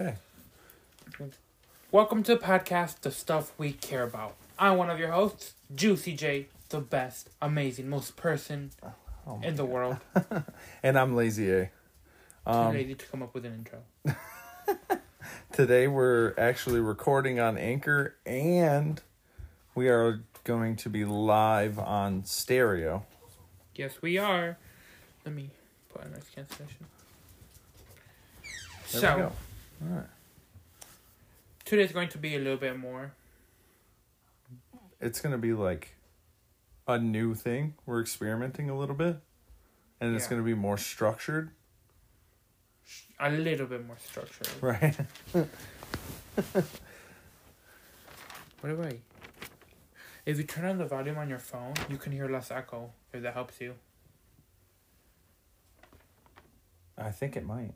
Okay. Welcome to the podcast, The Stuff We Care About. I'm one of your hosts, Juicy J, the best, amazing, most person Oh in the world. And I'm Lazy A. Too Um, lazy to come up with an intro. today we're actually recording on Anchor and we are going to be live on stereo. Yes, we are. Let me put a nice cancellation. There So, right. today's going to be a little bit more. It's going to be like a new thing. We're experimenting a little bit. And it's Yeah. going to be more structured, A little bit more structured. right? What do I? If you turn on the volume on your phone, you can hear less echo. If that helps you. I think it might.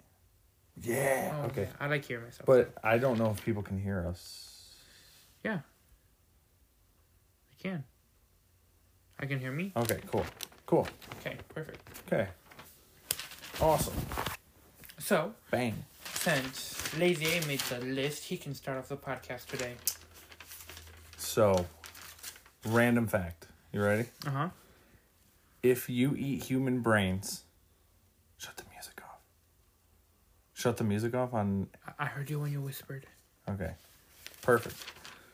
Yeah. Oh, okay. I like hearing myself. But I don't know if people can hear us. Yeah. I can. I can hear me. Okay, cool. Cool. Okay, perfect. Okay. Awesome. So, Bang. since Lazy A made the list, he can start off the podcast today. So, random fact. You ready? Uh huh. If you eat human brains, shut the music off. Shut the music off on. I heard you when you whispered. Okay. Perfect.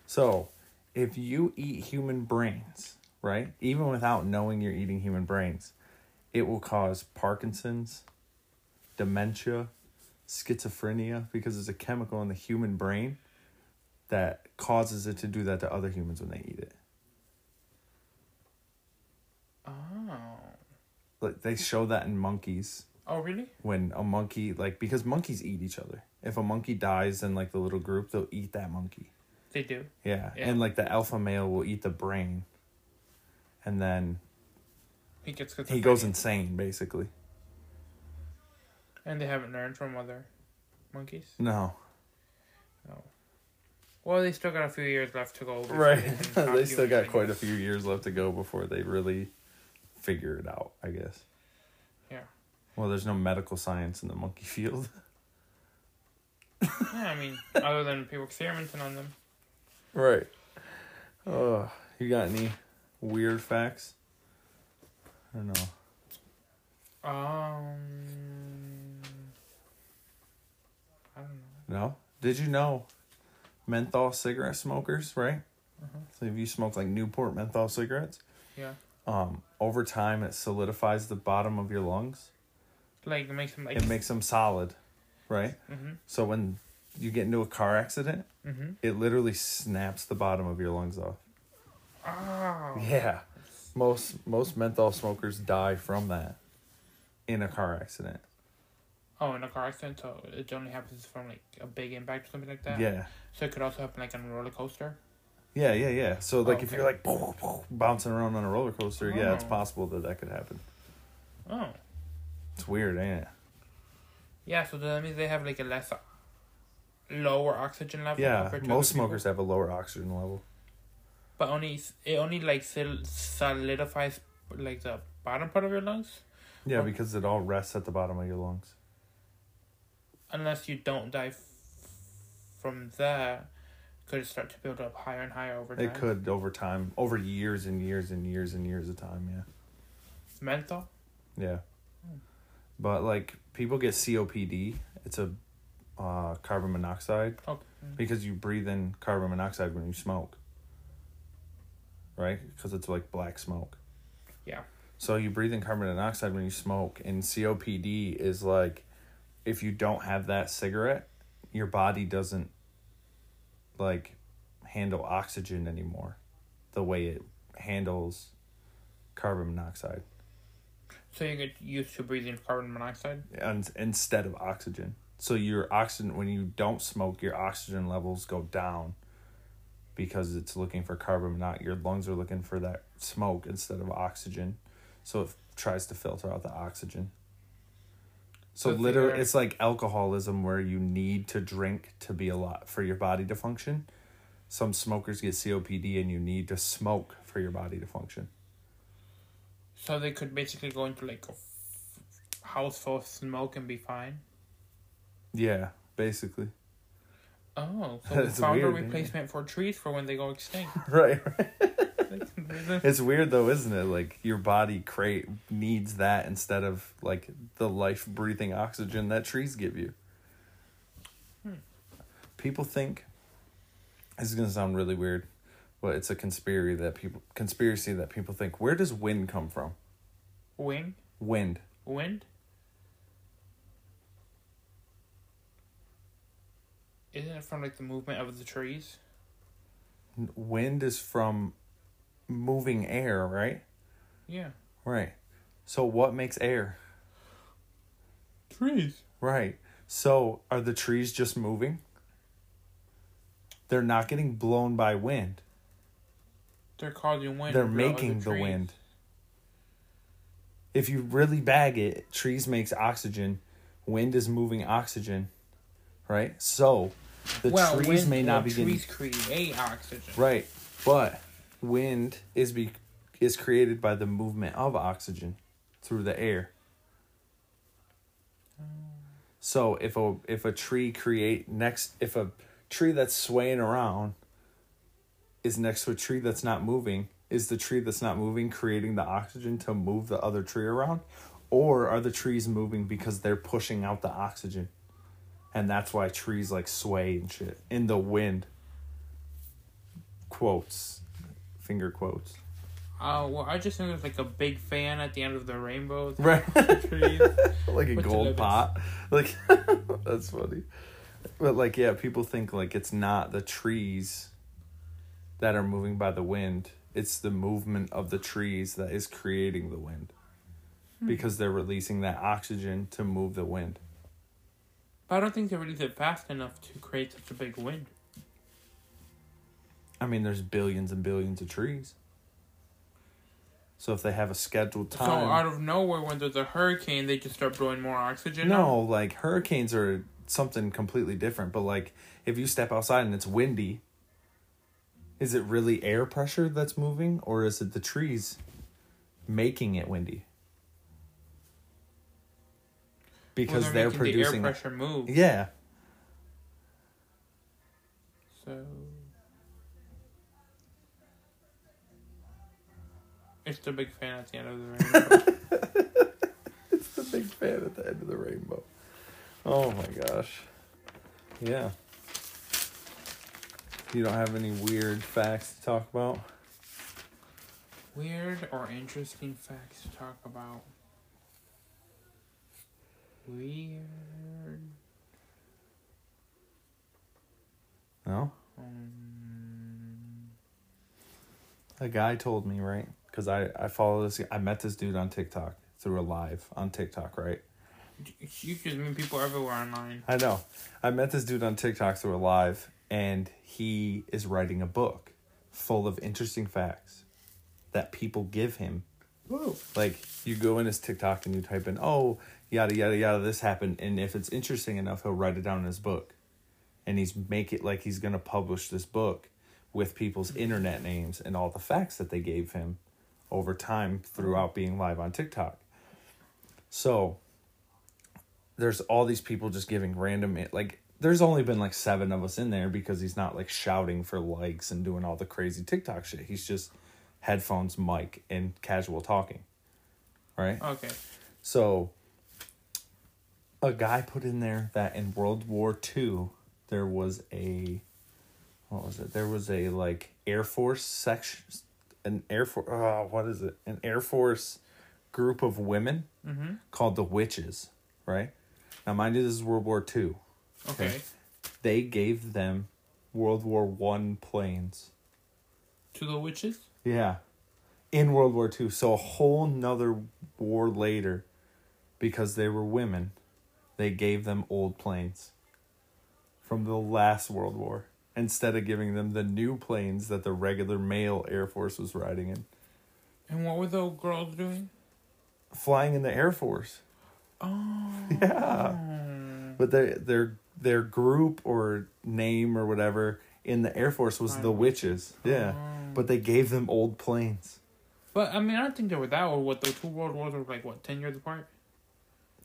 So, if you eat human brains, right? Even without knowing you're eating human brains, it will cause Parkinson's, dementia, schizophrenia because it's a chemical in the human brain that causes it to do that to other humans when they eat it. Oh. Like they show that in monkeys Oh, really? when a monkey like because monkeys eat each other. If a monkey dies in like the little group, they'll eat that monkey. They do. Yeah. Yeah. And like the alpha male will eat the brain. And then He gets he goes insane basically. And they haven't learned from other monkeys. No. No. Well, they still got a few years left to go. Right. they still got quite a few years left to go before they really figure it out, I guess. Well, there's no medical science in the monkey field. Yeah, I mean, other than people experimenting on them. Right. Oh, you got any weird facts? I don't know. Um. I don't know. No? Did you know menthol cigarette smokers, right? Uh-huh. So if you smoke like Newport menthol cigarettes, Yeah. um, over time it solidifies the bottom of your lungs. Like, it makes them like. It makes them solid, right? Mm-hmm. So when you get into a car accident, Mm-hmm. it literally snaps the bottom of your lungs off. Oh. Yeah. Most most menthol smokers die from that in a car accident. Oh, in a car accident, so it only happens from like a big impact or something like that. Yeah. So it could also happen like on a roller coaster. Yeah, yeah, yeah. So like if okay. you're like bouncing around on a roller coaster, yeah, it's Oh. possible that that could happen. Oh. It's weird, ain't it? Yeah, so that means they have like a less lower oxygen level. Yeah, most people. smokers have a lower oxygen level. But only it only like solidifies like the bottom part of your lungs, Yeah, Oh. because it all rests at the bottom of your lungs. unless you don't die f- from that. Could it start to build up higher and higher over time? It could over time, over years and years and years and years of time. Yeah, Mental. yeah. But like people get COPD, it's a uh, carbon monoxide Oh. because you breathe in carbon monoxide when you smoke. Right, because it's like black smoke. Yeah. So you breathe in carbon monoxide when you smoke, and COPD is like if you don't have that cigarette, your body doesn't like handle oxygen anymore the way it handles carbon monoxide So you get used to breathing carbon monoxide. and instead of oxygen. So your oxygen when you don't smoke, your oxygen levels go down because it's looking for carbon monoxide. Your lungs are looking for that smoke instead of oxygen. So it tries to filter out the oxygen. So So literally it's like alcoholism where you need to drink to be a lot for your body to function. Some smokers get COPD and you need to smoke for your body to function. So they could basically go into like a f- house full of smoke and be fine. Yeah, basically. Oh, so we That's found a weird, yeah. replacement for trees for when they go extinct. right, right. It's weird though, isn't it? Like your body crate needs that instead of like the life breathing oxygen that trees give you. Hmm. People think this is gonna sound really weird, but it's a conspiracy that people conspiracy that people think. Where does wind come from? Wing? Wind. Wind? Isn't it from like the movement of the trees? Wind is from moving air, right? Yeah. Right. So what makes air? Trees. Right. So are the trees just moving? They're not getting blown by wind. They're causing wind. They're to blow other making the trees. wind. If you really bag it, trees makes oxygen, wind is moving oxygen, right? So the well, trees wind, may not well, be getting trees create oxygen. right, but wind is be is created by the movement of oxygen through the air. So if a if a tree create next if a tree that's swaying around is next to a tree that's not moving, is the tree that's not moving creating the oxygen to move the other tree around? Or are the trees moving because they're pushing out the oxygen? And that's why trees like sway and shit in the wind. Quotes. Finger quotes. Uh, well, I just think there's like a big fan at the end of the rainbow. Right. Trees. like a gold pot. Like that's funny. But like yeah, people think like it's not the trees that are moving by the wind. It's the movement of the trees that is creating the wind. Hmm. Because they're releasing that oxygen to move the wind. But I don't think they release it fast enough to create such a big wind. I mean there's billions and billions of trees. So if they have a scheduled time, So out of nowhere, when there's a hurricane, they just start blowing more oxygen. out? No, like hurricanes are something completely different. But like if you step outside and it's windy, is it really air pressure that's moving or is it the trees making it windy? Well, Because they're, making producing the air pressure move. Yeah. So it's the big fan at the end of the rainbow. It's the big fan at the end of the rainbow. Oh my gosh. Yeah. You don't have any weird facts to talk about? Weird or interesting facts to talk about. Weird. No? Um, A guy told me, right? Because I, I follow this. I met this dude on TikTok through a live on TikTok, right? you just meet people everywhere online. I know. I met this dude on TikTok through a live, and he is writing a book full of interesting facts that people give him. Whoa. Like, you go in his TikTok and you type in, oh, yada, yada, yada, this happened. And if it's interesting enough, he'll write it down in his book. And he's make it like he's going to publish this book with people's internet names and all the facts that they gave him over time throughout being live on TikTok. So there's all these people just giving random like there's only been like seven of us in there because he's not like shouting for likes and doing all the crazy TikTok shit. He's just headphones, mic, and casual talking. Right? Okay. So a guy put in there that in World War II there was a what was it? There was a like Air Force section an Air Force oh, what is it? An Air Force group of women Mm-hmm. called the Witches, right? Now mind you this is World War II. Okay. They gave them World War One planes. To the witches? Yeah. In World War Two. So a whole nother war later, because they were women, they gave them old planes from the last World War instead of giving them the new planes that the regular male Air Force was riding in. And what were those girls doing? Flying in the Air Force. Oh. Yeah. But their their their group or name or whatever in the Air Force was the Witches. Yeah. But they gave them old planes. But I mean, I don't think they were that old. What the two world wars were like? What ten years apart?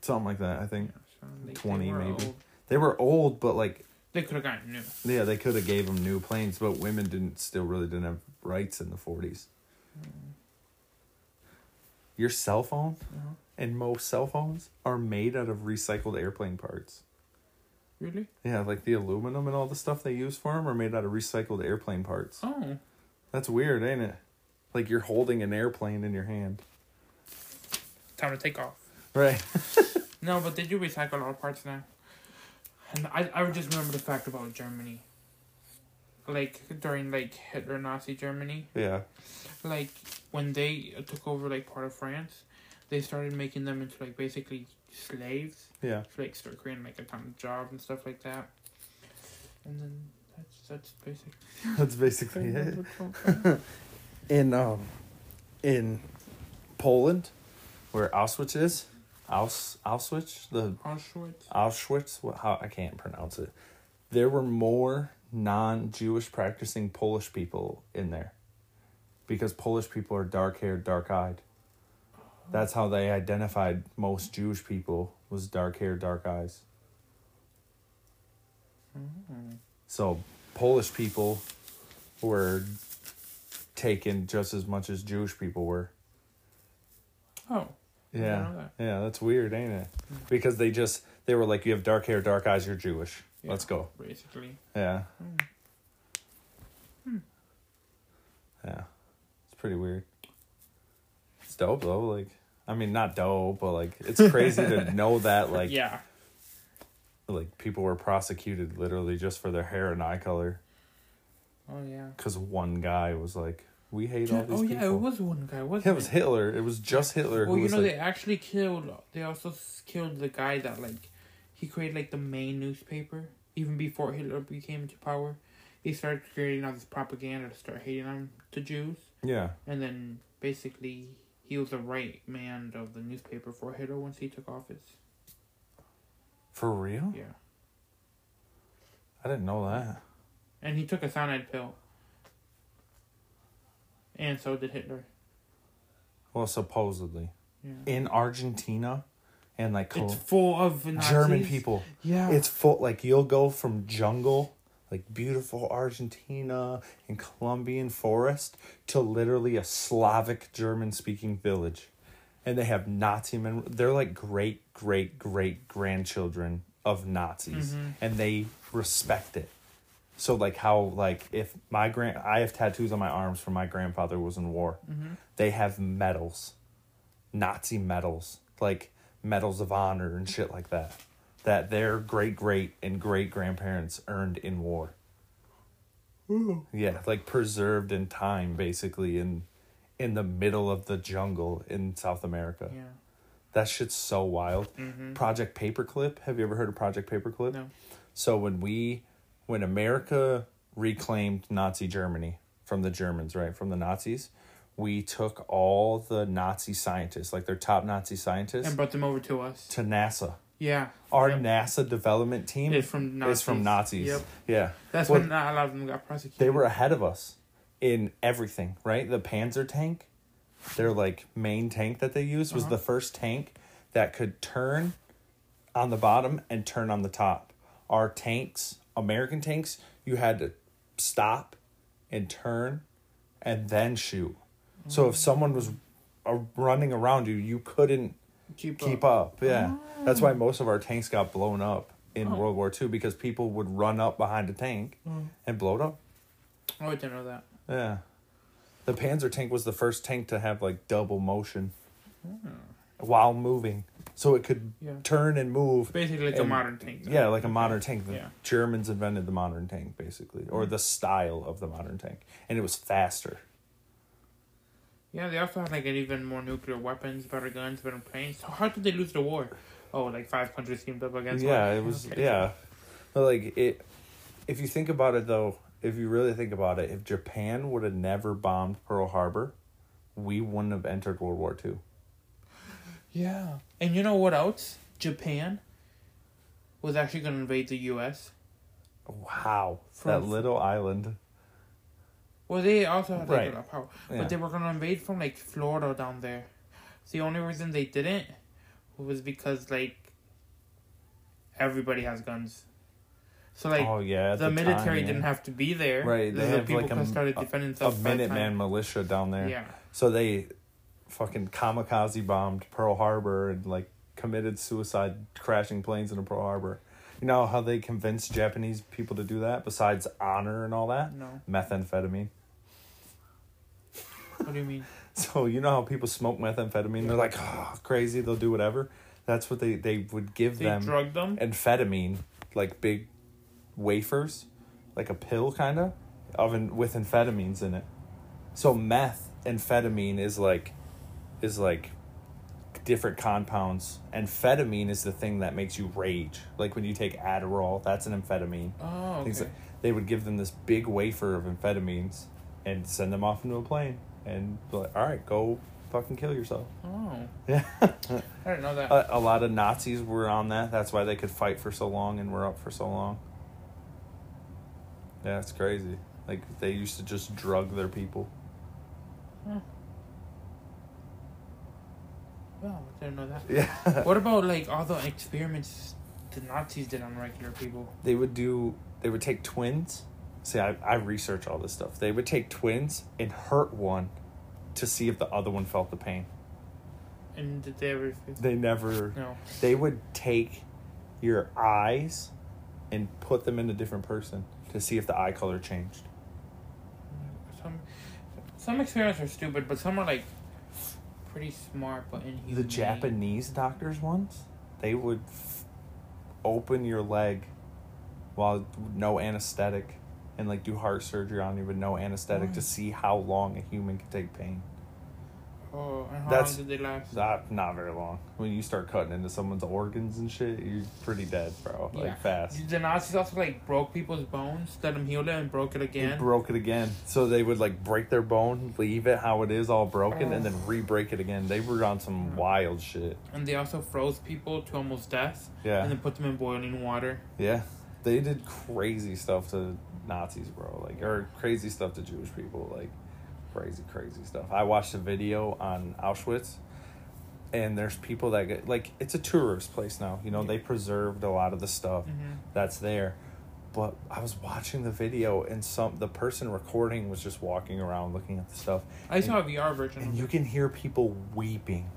Something like that, I think. So they- they 20 were maybe. old. They were old, but like They could have gotten new. Yeah, they could have gave them new planes, but women didn't still really didn't have rights in the 40s. Your cell phone Uh-huh. and most cell phones are made out of recycled airplane parts. Really? Yeah, like the aluminum and all the stuff they use for them are made out of recycled airplane parts. Oh. That's weird, ain't it? Like you're holding an airplane in your hand. Time to take off. Right. No, but they do recycle a lot of parts now. And I, I would just remember the fact about Germany. Like, during, like, Hitler Nazi Germany. yeah. Like, when they took over, like, part of France, they started making them into, like, basically slaves. Yeah. To, like, start creating, like, a ton of jobs and stuff like that. And then that's, that's basically That's basically it. In um in Poland, where Auschwitz is, Aus Auschwitz, the Auschwitz. Auschwitz, what, how I can't pronounce it. There were more non-Jewish practicing Polish people in there. Because Polish people are dark-haired, dark-eyed. That's how they identified most Jewish people was dark hair, dark eyes. Mm. So Polish people were taken just as much as Jewish people were. Oh. Yeah. that. Yeah, that's weird, ain't it? Because they just they were like, You have dark hair, dark eyes, you're Jewish. Yeah. Let's go. Basically. Yeah. Mm. Hmm. Yeah. It's pretty weird. It's dope though, like I mean not dope, but like it's crazy to know that like yeah. like people were prosecuted literally just for their hair and eye color Oh, yeah. because one guy was like, We hate all Yeah, oh, these oh, people. yeah, it was one guy, wasn't Yeah, it was it? Hitler. It was just Hitler Well, you know, like, they actually killed. They also killed the guy that like, he created like the main newspaper even before Hitler became into power. He started creating all this propaganda to start hating on the Jews, yeah, and then basically he was the right man of the newspaper for Hitler once he took office. for real. Yeah, I didn't know that. and he took a cyanide pill, and so did Hitler. Well, supposedly Yeah, in Argentina, and like Col- it's full of Nazis. German people. Yeah, It's full like you'll go from jungle, like beautiful Argentina and Colombian forest, to literally a Slavic German speaking village, and they have Nazi men. They're like great great great grandchildren of Nazis, Mhm. and they respect it. So like how like if my grand I have tattoos on my arms from my grandfather was in war. Mhm. They have medals, Nazi medals, like medals of honor and shit like that, that their great great and great grandparents earned in war. Yeah, like preserved in time, basically in in the middle of the jungle in South America. yeah. That shit's so wild. hmm Project Paperclip. Have you ever heard of Project Paperclip? No. So when we when America reclaimed Nazi Germany from the Germans, right? From the Nazis, we took all the Nazi scientists, like their top Nazi scientists, And brought them over to us. to NASA. Yeah. Our Yep. NASA development team Is from Nazis. is from Nazis. Yep. Yeah. That's Well, when not a lot of them got prosecuted. they were ahead of us in everything, right? The Panzer tank, their like main tank that they used was Uh-huh. the first tank that could turn on the bottom and turn on the top. Our tanks, American tanks, you had to stop and turn and then shoot. So if someone was running around you, you couldn't keep, keep up. up. Yeah. That's why ah. most of our tanks got blown up in Oh. World War II because people would run up behind a tank Mm. and blow it up. Oh, I didn't know that. Yeah. The Panzer tank was the first tank to have like double motion hmm. while moving. So it could Yeah. turn and move. Basically, like a modern tank. then. Yeah, like a modern tank. The Yeah. Germans invented the modern tank basically, or hmm. the style of the modern tank. And it was faster. Yeah, they also had like even more nuclear weapons, better guns, better planes. So how did they lose the war? Oh, like five countries teamed up against. One. Yeah, one? it was Okay. yeah. But like it if you think about it though, if you really think about it, if Japan would have never bombed Pearl Harbor, we wouldn't have entered World War Two. Yeah, and you know what else? Japan was actually going to invade the U.S. Wow. From- that little island. Well, they also had Right. a lot of power, Yeah. but they were going to invade from like Florida down there. The only reason they didn't was because like everybody has guns. So like oh yeah, the, time, military yeah. didn't have to be there. Right, they the have people like a, started defending a themselves. Minuteman militia down there. Yeah. So they fucking kamikaze bombed Pearl Harbor and like committed suicide crashing planes into Pearl Harbor. You know how they convince Japanese people to do that besides honor and all that? No. Methamphetamine. What do you mean? So you know how people smoke methamphetamine? They're like, oh, crazy. They'll do whatever. That's what they they would give They them drugged them. amphetamine, like big wafers, like a pill kind of, of an, with amphetamines in it. So meth amphetamine is like, is like, different compounds. Amphetamine is the thing that makes you rage. Like when you take Adderall, that's an amphetamine. Oh, okay. Things like- they would give them this big wafer of amphetamines and send them off into a plane and be like, all right, go fucking kill yourself. Oh, Yeah. I didn't know that. a, a lot of Nazis were on that. That's why they could fight for so long and were up for so long. Yeah, it's crazy. Like they used to just drug their people. Hmm. Wow, I didn't know that. Yeah. What about like all the experiments the Nazis did on regular people? they would do they would take twins. See, I, I research all this stuff. They would take twins and hurt one to see if the other one felt the pain. And did they ever? They never No. they would take your eyes and put them in a different person to see if the eye color changed. Some some experiments are stupid, but some are like pretty smart, but inhumane. The Japanese doctors ones, they would f- open your leg while no anesthetic and like do heart surgery on you with no anesthetic to see how long a human can take pain. Oh, and how That's- long did they last? Not not very long. When you start cutting into someone's organs and shit, you're pretty dead, bro. Like Yeah. fast. The Nazis also like broke people's bones, let them heal it, and broke it They again. broke it again. So they would like break their bone, leave it how it is, all broken, and oh. then re-break it again. They were on some wild shit. and they also froze people to almost death, Yeah. and then put them in boiling water. Yeah, they did crazy stuff to Nazis, bro. Like, or crazy stuff to Jewish people. Like, crazy, crazy stuff. I watched a video on Auschwitz, and there's people that get like it's a tourist place now. You know, they preserved a lot of the stuff Mhm. that's there. But I was watching the video, and some the person recording was just walking around looking at the stuff, I saw a VR version. and you can hear people weeping.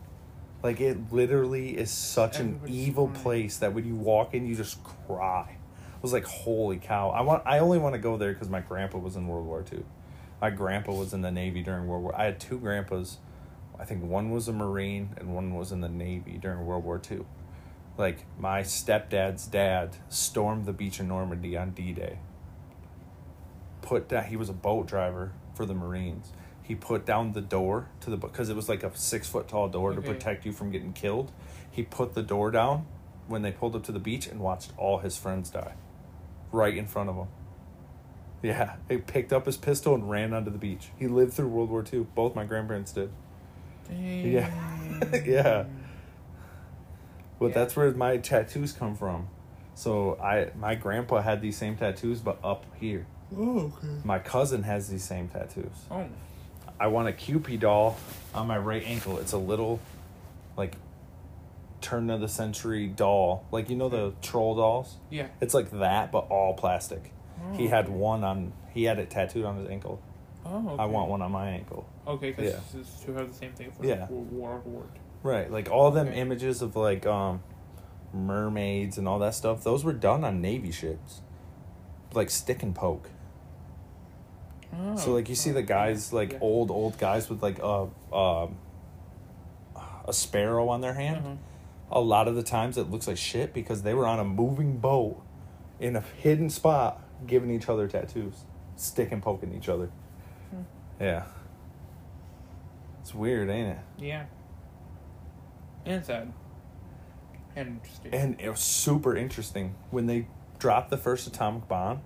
Like it literally is such an evil crying. place that when you walk in, you just cry. I was like, holy cow! I want. I only want to go there because my grandpa was in World War II. My grandpa was in the Navy during World War. I had two grandpas. I think one was a Marine and one was in the Navy during World War II. Like my stepdad's dad stormed the beach in Normandy on D Day. Put down. he was a boat driver for the Marines. He put down the door to the because it was like a six foot tall door to protect you from getting killed. He put the door down when they pulled up to the beach and watched all his friends die, right in front of him. Yeah, he picked up his pistol and ran onto the beach. He lived through World War II. Both my grandparents did. Yeah. Yeah. But Yeah. that's where my tattoos come from. So I my grandpa had these same tattoos but up here. Oh, okay. My cousin has these same tattoos. Oh, I want a Kewpie doll on my right ankle. It's a little like turn of the century doll. Like you know the troll dolls? yeah. It's like that but all plastic. He had okay. one on he had it tattooed on his ankle. Oh, okay. I want one on my ankle. Okay, because Yeah. to have the same thing for Yeah. World War War. Right, like all them Okay. images of like um mermaids and all that stuff, those were done on navy ships. Like stick and poke. Oh, so like you see oh, the guys like yeah. old old guys with like a um a sparrow on their hand. Uh-huh. A lot of the times it looks like shit because they were on a moving boat in a hidden spot giving each other tattoos, stick and poking each other. Hmm. Yeah. It's weird, ain't it? Yeah. And sad. And interesting. And it was super interesting when they dropped the first atomic bomb.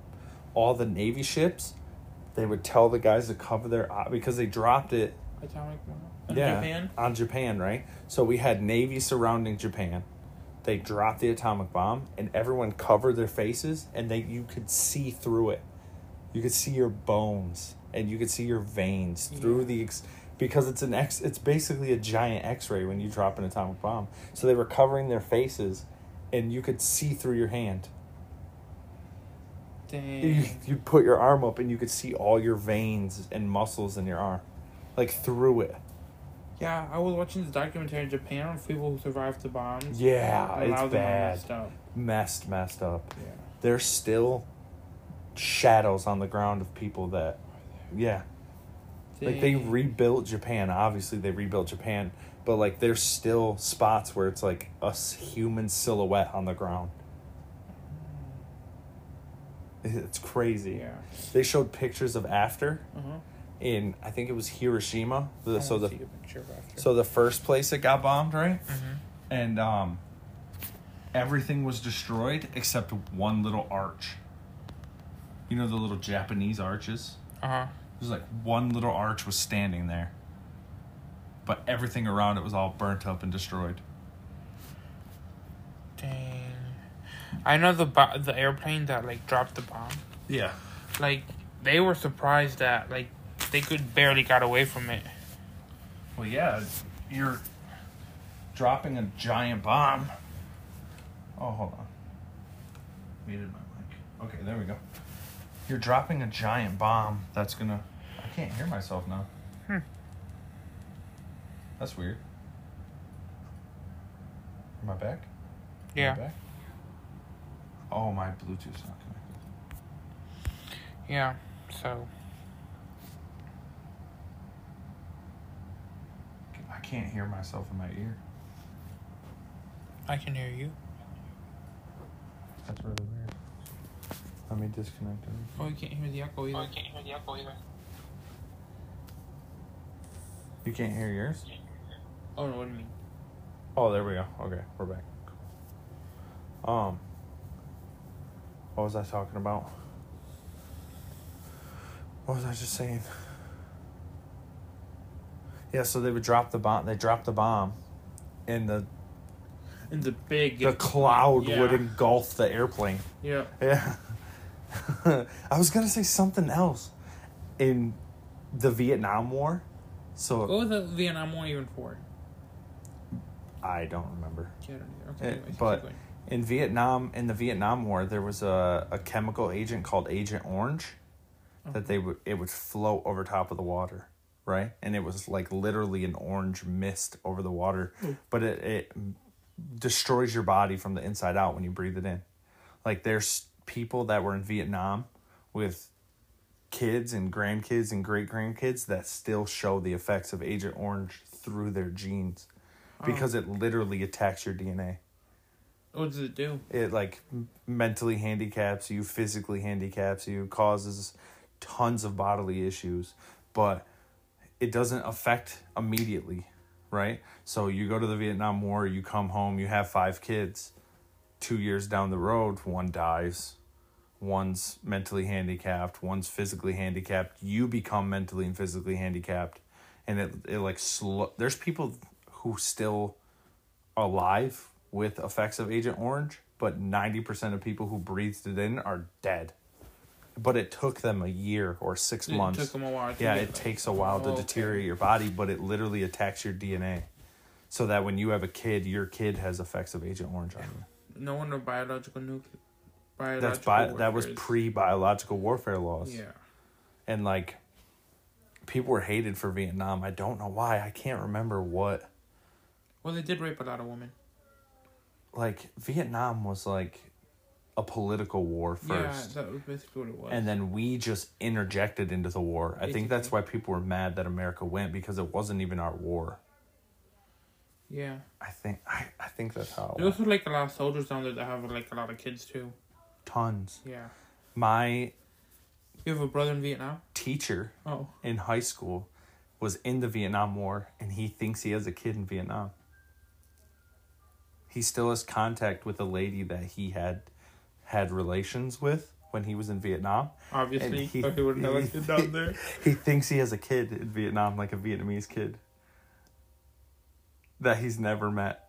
All the navy ships, they would tell the guys to cover their eye because they dropped it. Atomic bomb. In yeah, Japan. on Japan, right? So we had navy surrounding Japan. They dropped the atomic bomb, and everyone covered their faces, and they you could see through it. You could see your bones, and you could see your veins through Yeah. the ex- because it's an X. It's basically a giant X-ray when you drop an atomic bomb. So they were covering their faces, and you could see through your hand. You, Dang. you'd put your arm up and you could see all your veins and muscles in your arm, like through it. Yeah, I was watching this documentary in Japan on people who survived the bombs. Yeah, it's bad. this stuff. Messed, messed up. Yeah. There's still shadows on the ground of people that, yeah, like they rebuilt Japan. Obviously, they rebuilt Japan, but like there's still spots where it's like a human silhouette on the ground. Mm. It's crazy. Yeah. They showed pictures of after huh. In I think it was Hiroshima. The, so the see a picture of after. so the first place it got bombed, right? Mhm. And um, everything was destroyed except one little arch. You know the little Japanese arches. Uh huh. There's like one little arch was standing there, but everything around it was all burnt up and destroyed. Dang. I know the bo- the airplane that like dropped the bomb. Yeah. Like they were surprised that like they could barely got away from it. Well, yeah, you're dropping a giant bomb. Oh, hold on. Muted my mic. Okay, there we go. You're dropping a giant bomb that's gonna. I can't hear myself now. Hmm. That's weird. Am I back? Am I Yeah. back? Oh, my Bluetooth's not connected. Yeah. So I can't hear myself in my ear. I can hear you. That's really weird. Let me disconnect it. Oh, you can't hear the echo either. Oh, I can't hear the echo either. You can't hear yours? Oh no, what do you mean? Oh, there we go. Okay, we're back. Um, what was I talking about? What was I just saying? Yeah, so they would drop the bomb. They dropped the bomb, and the In the big the cloud yeah. would engulf the airplane. Yeah. Yeah. I was gonna say something else. In the Vietnam War, so What was the Vietnam War even for? I don't remember. Yeah, I don't either. Okay, Eh, anyways, but- in Vietnam in the Vietnam War there was a, a chemical agent called Agent Orange that they would it would float over top of the water right? And it was like literally an orange mist over the water. Hmm. But it, it destroys your body from the inside out when you breathe it in. Like there's people that were in Vietnam with kids and grandkids and great grandkids that still show the effects of Agent Orange through their genes oh. because it literally attacks your DNA what does it do? it like mentally handicaps you physically handicaps you causes tons of bodily issues. But it doesn't affect immediately right? So you go to the vietnam war you come home you have five kids. Two years down the road one dies. One's mentally handicapped one's physically handicapped. You become mentally and physically handicapped. And it, it like slow there's people who still alive with effects of Agent Orange, but 90% of people who breathed it in are dead. But it took them a year or six It months. took them a while. Yeah, it takes a while to Oh, okay. deteriorate your body, but it literally attacks your DNA. So that when you have a kid, your kid has effects of Agent Orange on you. No wonder biological nuclear. Biological That's bi- that was pre biological warfare laws. Yeah. And like, people were hated for Vietnam. I don't know why. I can't remember what. Well, they did rape a lot of women. Like, Vietnam was like a political war first. Yeah, that was basically what it was. and then we just interjected into the war. I think that's why people were mad that America went because it wasn't even our war. yeah. I think I, I think that's how There's also like a lot of soldiers down there that have like a lot of kids too. tons. Yeah. My You have a brother in Vietnam? teacher Oh. in high school was in the Vietnam War and he thinks he has a kid in Vietnam. He still has contact with a lady that he had had relations with when he was in Vietnam. Obviously, he- he wouldn't have a kid down there. He thinks he has a kid in Vietnam, like a Vietnamese kid that he's never met.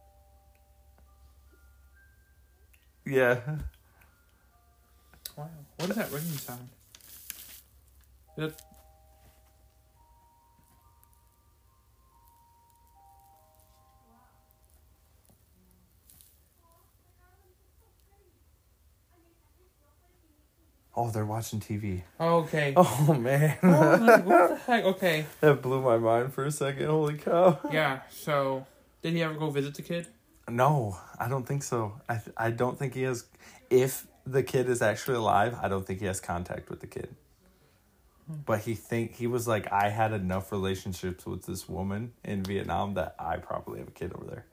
Yeah. Wow. What is that ringing sound? Is that Oh, they're watching TV. Oh, okay. Oh man, Oh, like, what the heck? Okay. that blew my mind for a second. Holy cow! Yeah. So, did he ever go visit the kid? No, I don't think so. I th- I don't think he has. If the kid is actually alive, I don't think he has contact with the kid. Hmm. But he think he was like, I had enough relationships with this woman in Vietnam that I probably have a kid over there.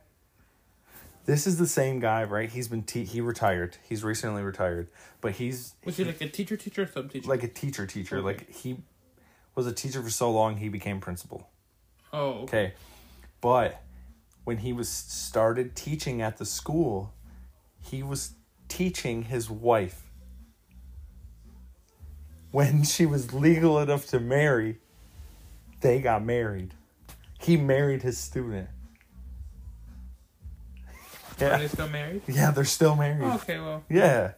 This is the same guy, right? He's been te- he retired. He's recently retired, but he's Was he like a teacher, teacher, or sub teacher? like a teacher teacher. Okay. Like he was a teacher for so long he became principal. oh, okay. Okay. But when he was started teaching at the school, he was teaching his wife. When she was legal enough to marry, they got married. He married his student. Are Yeah. they still married? Yeah, they're still married. Oh, okay. Well, Yeah.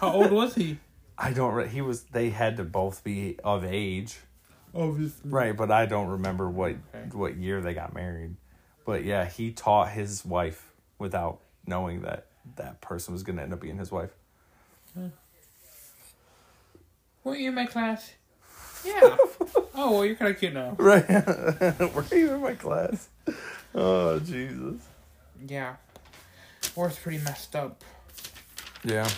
how old was he? I don't re- he was they had to both be of age. Obviously. Right, but I don't remember what Okay. what year they got married. But yeah, he taught his wife without knowing that that person was going to end up being his wife. Weren't you in my class? Yeah. oh, well, you're kind of cute now. Right. Were you in my class? Oh, Jesus. Yeah. War's pretty messed up. Yeah.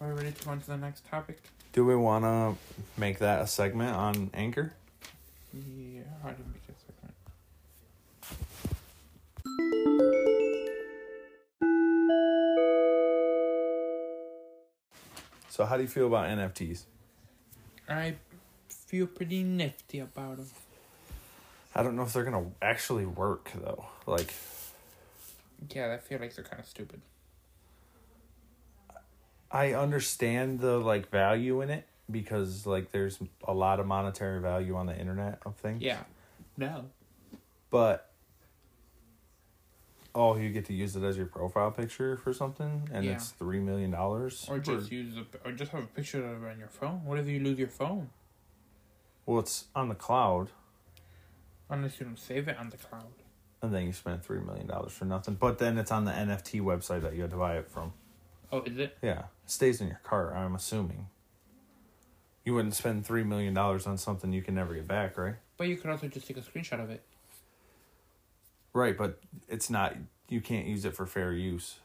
Are we ready to go on to the next topic? Do we want to make that a segment on Anchor? Yeah, I didn't make it second. So, how do you feel about NFTs? I feel pretty nifty about them. I don't know if they're going to actually work though. Like Yeah, I feel like they're kind of stupid. I understand the like value in it because like there's a lot of monetary value on the internet of things. Yeah. No. But oh, you get to use it as your profile picture for something, and Yeah. it's three million dollars. Or just use a, or just have a picture of it on your phone. What if you lose your phone? well, it's on the cloud, Unless you don't save it on the cloud. And then you spend three million dollars for nothing. But then it's on the NFT website that you had to buy it from. Oh, is it? Yeah, it stays in your cart. I'm assuming. You wouldn't spend three million dollars on something you can never get back, right? But you could also just take a screenshot of it. Right, but it's not. You can't use it for fair use.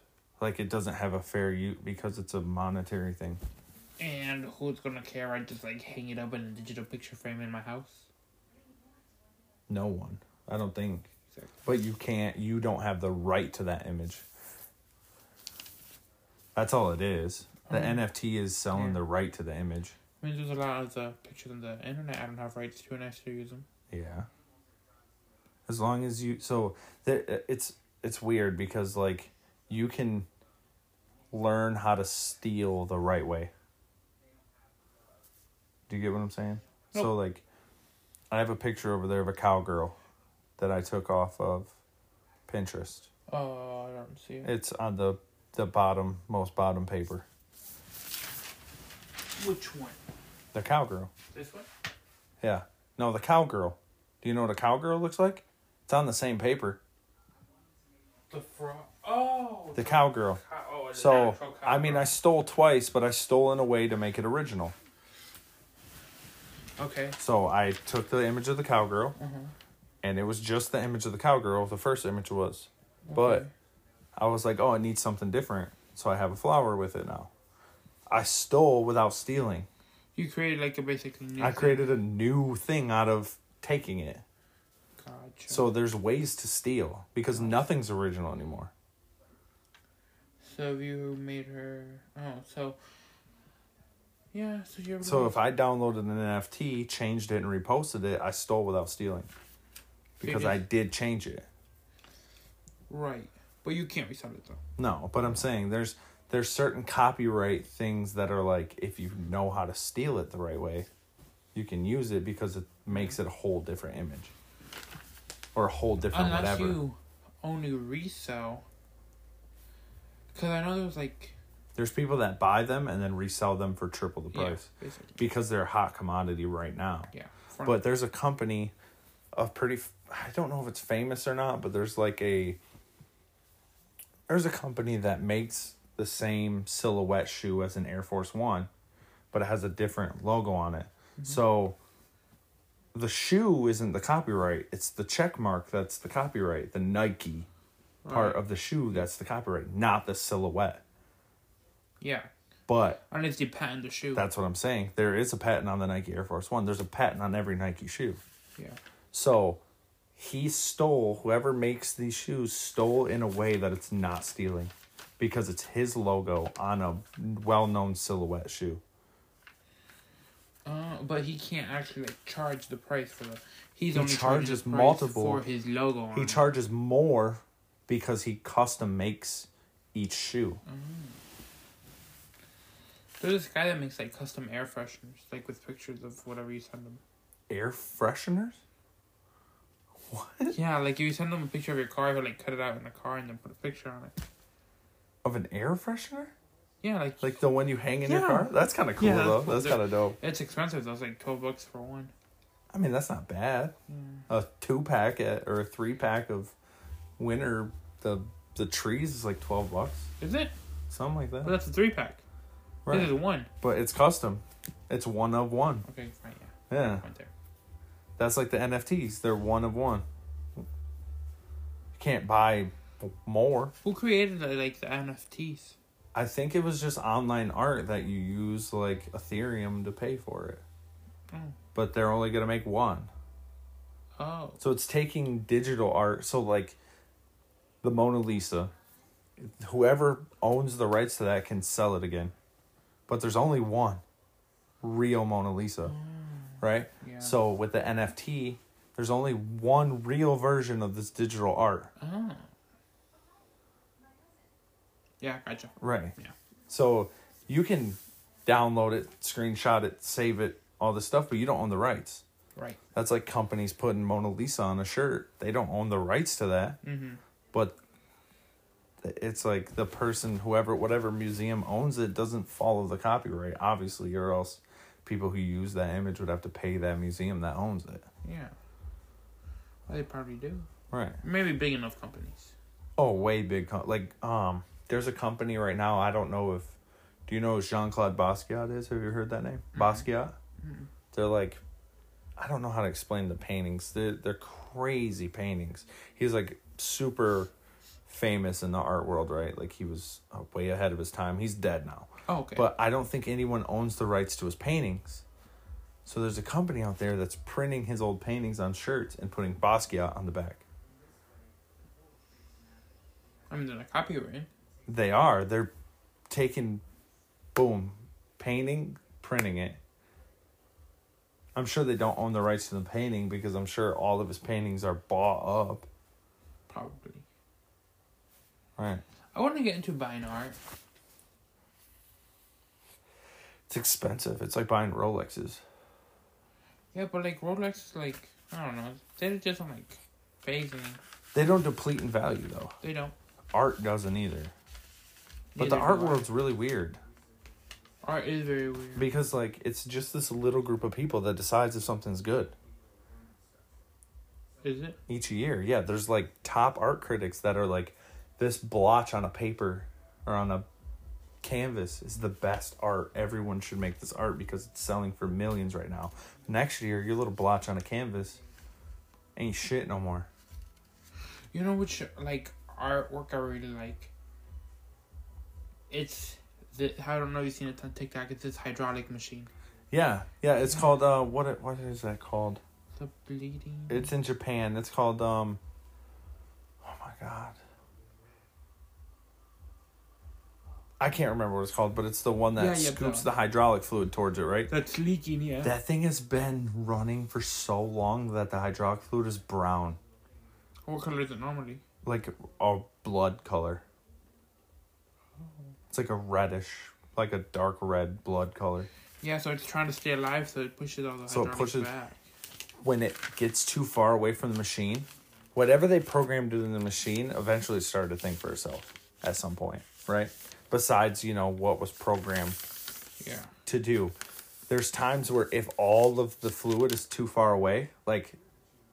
Like it doesn't have a fair use because it's a monetary thing. And who's gonna care? I just like hang it up in a digital picture frame in my house. No one. I don't think. Exactly. But you can't. You don't have the right to that image. That's all it is. The mm. Oh. NFT is selling Yeah. the right to the image. I mean, there's a lot of the pictures on the internet I don't have rights to, and I still use them. Yeah. As long as you so there uh, it's it's weird because like you can learn how to steal the right way. Do you get what I'm saying? So like I have a picture over there of a cowgirl that I took off of Pinterest. Oh, I don't see it. It's on the the bottom most bottom paper. Which one? The cowgirl. This one? Yeah. No, the cowgirl. Do you know what a cowgirl looks like? It's on the same paper. The frog. Oh. The cowgirl. cow- oh, the So, natural I mean, I stole twice, but I stole in a way to make it original. Okay. So I took the image of the cowgirl, Uh-huh. And it was just the image of the cowgirl. The first image was, but I was like, oh, it needs something different, so I have a flower with it now. I stole without stealing. You created like a basically new. I thing. created a new thing out of taking it. Gotcha. So there's ways to steal because nothing's original anymore. So you made her. Oh, so. Yeah, so you're. So if I downloaded an NFT, changed it, and reposted it, I stole without stealing. Because I did change it. Right, but you can't resell it though. No, but I'm saying there's there's certain copyright things that are like if you know how to steal it the right way, you can use it because it makes it a whole different image. Or a whole different Unless whatever. you only resell. Because I know there's like. There's people that buy them and then resell them for triple the price basically. because they're a hot commodity right now. Yeah. But there's a company, a pretty, I don't know if it's famous or not, but there's like a, there's a company that makes the same silhouette shoe as an Air Force One, but it has a different logo on it. Mm-hmm. So the shoe isn't the copyright, it's the check mark that's the copyright, the Nike part Right. of the shoe that's the copyright, not the silhouette. Yeah. But Unless they patent the shoe. that's what I'm saying. There is a patent on the Nike Air Force One. There's a patent on every Nike shoe. yeah. So he stole, whoever makes these shoes stole in a way that it's not stealing because it's his logo on a well known silhouette shoe. Uh, but he can't actually like charge the price for the. He's He only charges multiple- for his logo. On He it. charges more because he custom makes each shoe. There's this guy that makes like custom air fresheners, like with pictures of whatever you send him. Air fresheners? What? Yeah, like if you send them a picture of your car, he'll like cut it out in the car and then put a picture on it. Of an air freshener? Yeah, like Like the one you hang in your Yeah. car? That's kind of cool Yeah, that's though. cool. That's kind of dope. it's expensive. That's like twelve bucks for one. I mean, that's not bad. A two pack at, or a three pack of winter the the trees is like twelve bucks, Is it? something like But that. that's a three pack. This is Right. one. But it's custom. It's one of one. Okay, fine. Yeah, Yeah, right there. That's like the NFTs. They're one of one. You can't buy more. Who created uh, like the NFTs? I think it was just online art that you use like Ethereum to pay for it. Oh. But they're only gonna make one. Oh, So it's taking digital art. So like the Mona Lisa, whoever owns the rights to that can sell it again. But there's only one real Mona Lisa, mm. Right? yeah. So with the NFT, there's only one real version of this digital art, Oh. Yeah, gotcha. right? Yeah. So you can download it, screenshot it, save it, all this stuff, but you don't own the rights. Right. That's like companies putting Mona Lisa on a shirt. They don't own the rights to that. Mm-hmm. but it's like the person whoever whatever museum owns it doesn't follow the copyright obviously or else people who use that image would have to pay that museum that owns it. Yeah. Well, they probably do. right. Maybe big enough companies. oh way big com- like um there's a company right now i don't know if do you know who jean-claude basquiat is? Have you heard that name? Basquiat? Mhm. they're like i don't know how to explain the paintings. They're, they're crazy paintings. He's like super famous in the art world right? Like he was uh, way ahead of his time. He's dead now Oh, okay. but I don't think anyone owns the rights to his paintings. So there's a company out there that's printing his old paintings on shirts and putting Basquiat on the back. I mean, they're not copyrighted. They are. They're taking, boom, painting, printing it. I'm sure they don't own the rights to the painting because I'm sure all of his paintings are bought up. Probably. Right. I want to get into buying art. It's expensive. It's like buying Rolexes. Yeah, but like Rolex, is like I don't know, they just don't like phasing. They don't deplete in value though. They don't. Art doesn't either. But Neither the art I. world's really weird. Art is very weird. Because like it's just this little group of people that decides if something's good Is it? each year. Yeah, there's like top art critics that are like this blotch on a paper or on a canvas is the best art. Everyone should make this art because it's selling for millions right now. Next year, your little blotch on a canvas ain't shit no more. You know which like artwork I really like. It's the I don't know if you've seen it on TikTok. It's this hydraulic machine. Yeah, yeah, it's called uh what it, what is that called? The bleeding. It's in Japan. It's called um Oh my god. I can't remember what it's called, but it's the one that Yeah, yeah, scoops the- the hydraulic fluid towards it, right? That's leaking. Yeah. That thing has been running for so long that the hydraulic fluid is brown, what color is it normally? like a blood color. It's like a reddish, like a dark red blood color. Yeah, so it's trying to stay alive, so it pushes all the So it hydraulics pushes- back. When it gets too far away from the machine, whatever they programmed in the machine eventually started to think for itself at some point, right? Besides, you know, what was programmed Yeah. to do. There's times where if all of the fluid is too far away, like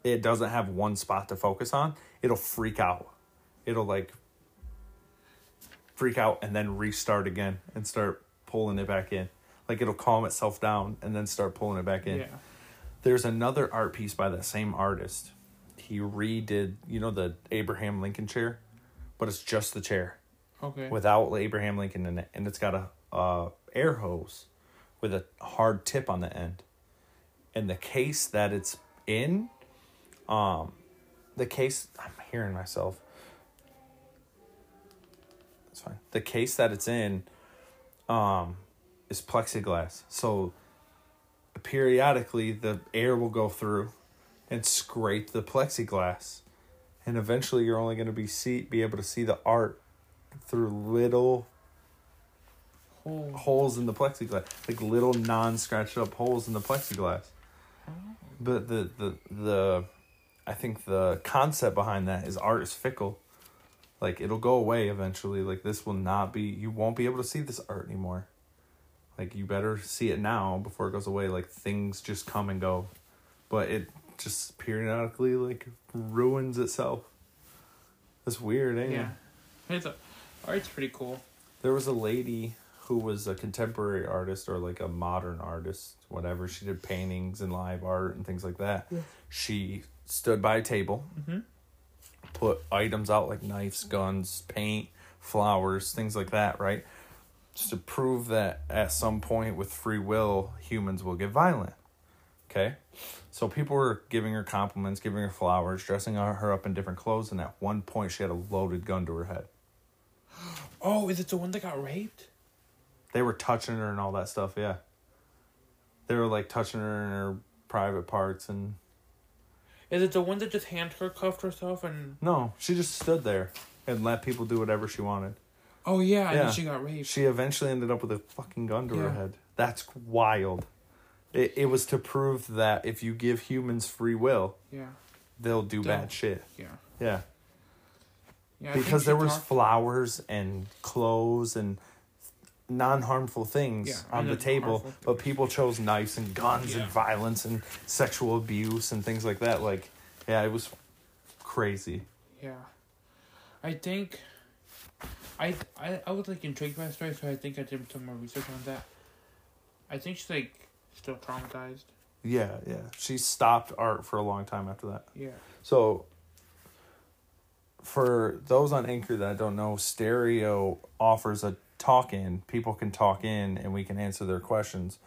it doesn't have one spot to focus on, it'll freak out. It'll like freak out and then restart again and start pulling it back in. Like it'll calm itself down and then start pulling it back in. Yeah. There's another art piece by that same artist. He redid, you know, the Abraham Lincoln chair, but it's just the chair Okay. without Abraham Lincoln in it, and it's got a uh, air hose with a hard tip on the end. And the case that it's in, um, the case I'm hearing myself. It's fine. The case that it's in, um, is plexiglass. So periodically the air will go through and scrape the plexiglass. And eventually you're only gonna be see be able to see the art through little Oh. holes in the plexiglass, like little non-scratched up holes in the plexiglass. Oh. But the the the, I think the concept behind that is art is fickle. Like it'll go away eventually. Like this will not be. You won't be able to see this art anymore. Like you better see it now before it goes away. Like things just come and go, but it just periodically like ruins itself. That's weird, ain't it? Yeah. It's a, art's pretty cool. There was a lady who was a contemporary artist or like a modern artist, whatever. She did paintings and live art and things like that. Yeah. She stood by a table, Mhm. put items out like knives, guns, paint, flowers, things like that, right? Just to prove that at some point with free will, humans will get violent. Okay? So people were giving her compliments, giving her flowers, dressing her up in different clothes, and at one point she had a loaded gun to her head. Oh, is it the one that got raped? They were touching her and all that stuff, yeah. They were like touching her in her private parts and Is it the one that just handcuffed herself and? no, she just stood there and let people do whatever she wanted. Oh yeah, and Yeah. then she got raped. She eventually ended up with a fucking gun to her head. That's wild. It it was to prove that if you give humans free will, yeah, they'll do They'll- bad shit. yeah, Yeah. Yeah. Because there was flowers and clothes and non-harmful things Yeah, on the table but people chose knives and guns Yeah. and violence and sexual abuse and things like that like yeah it was crazy Yeah, I think. I, I I was like intrigued by the story, so I think I did some more research on that. I think she's like still traumatized. yeah yeah she stopped art for a long time after that Yeah. so for those on anchor that don't know stereo offers a talk in people can talk in and we can answer their questions.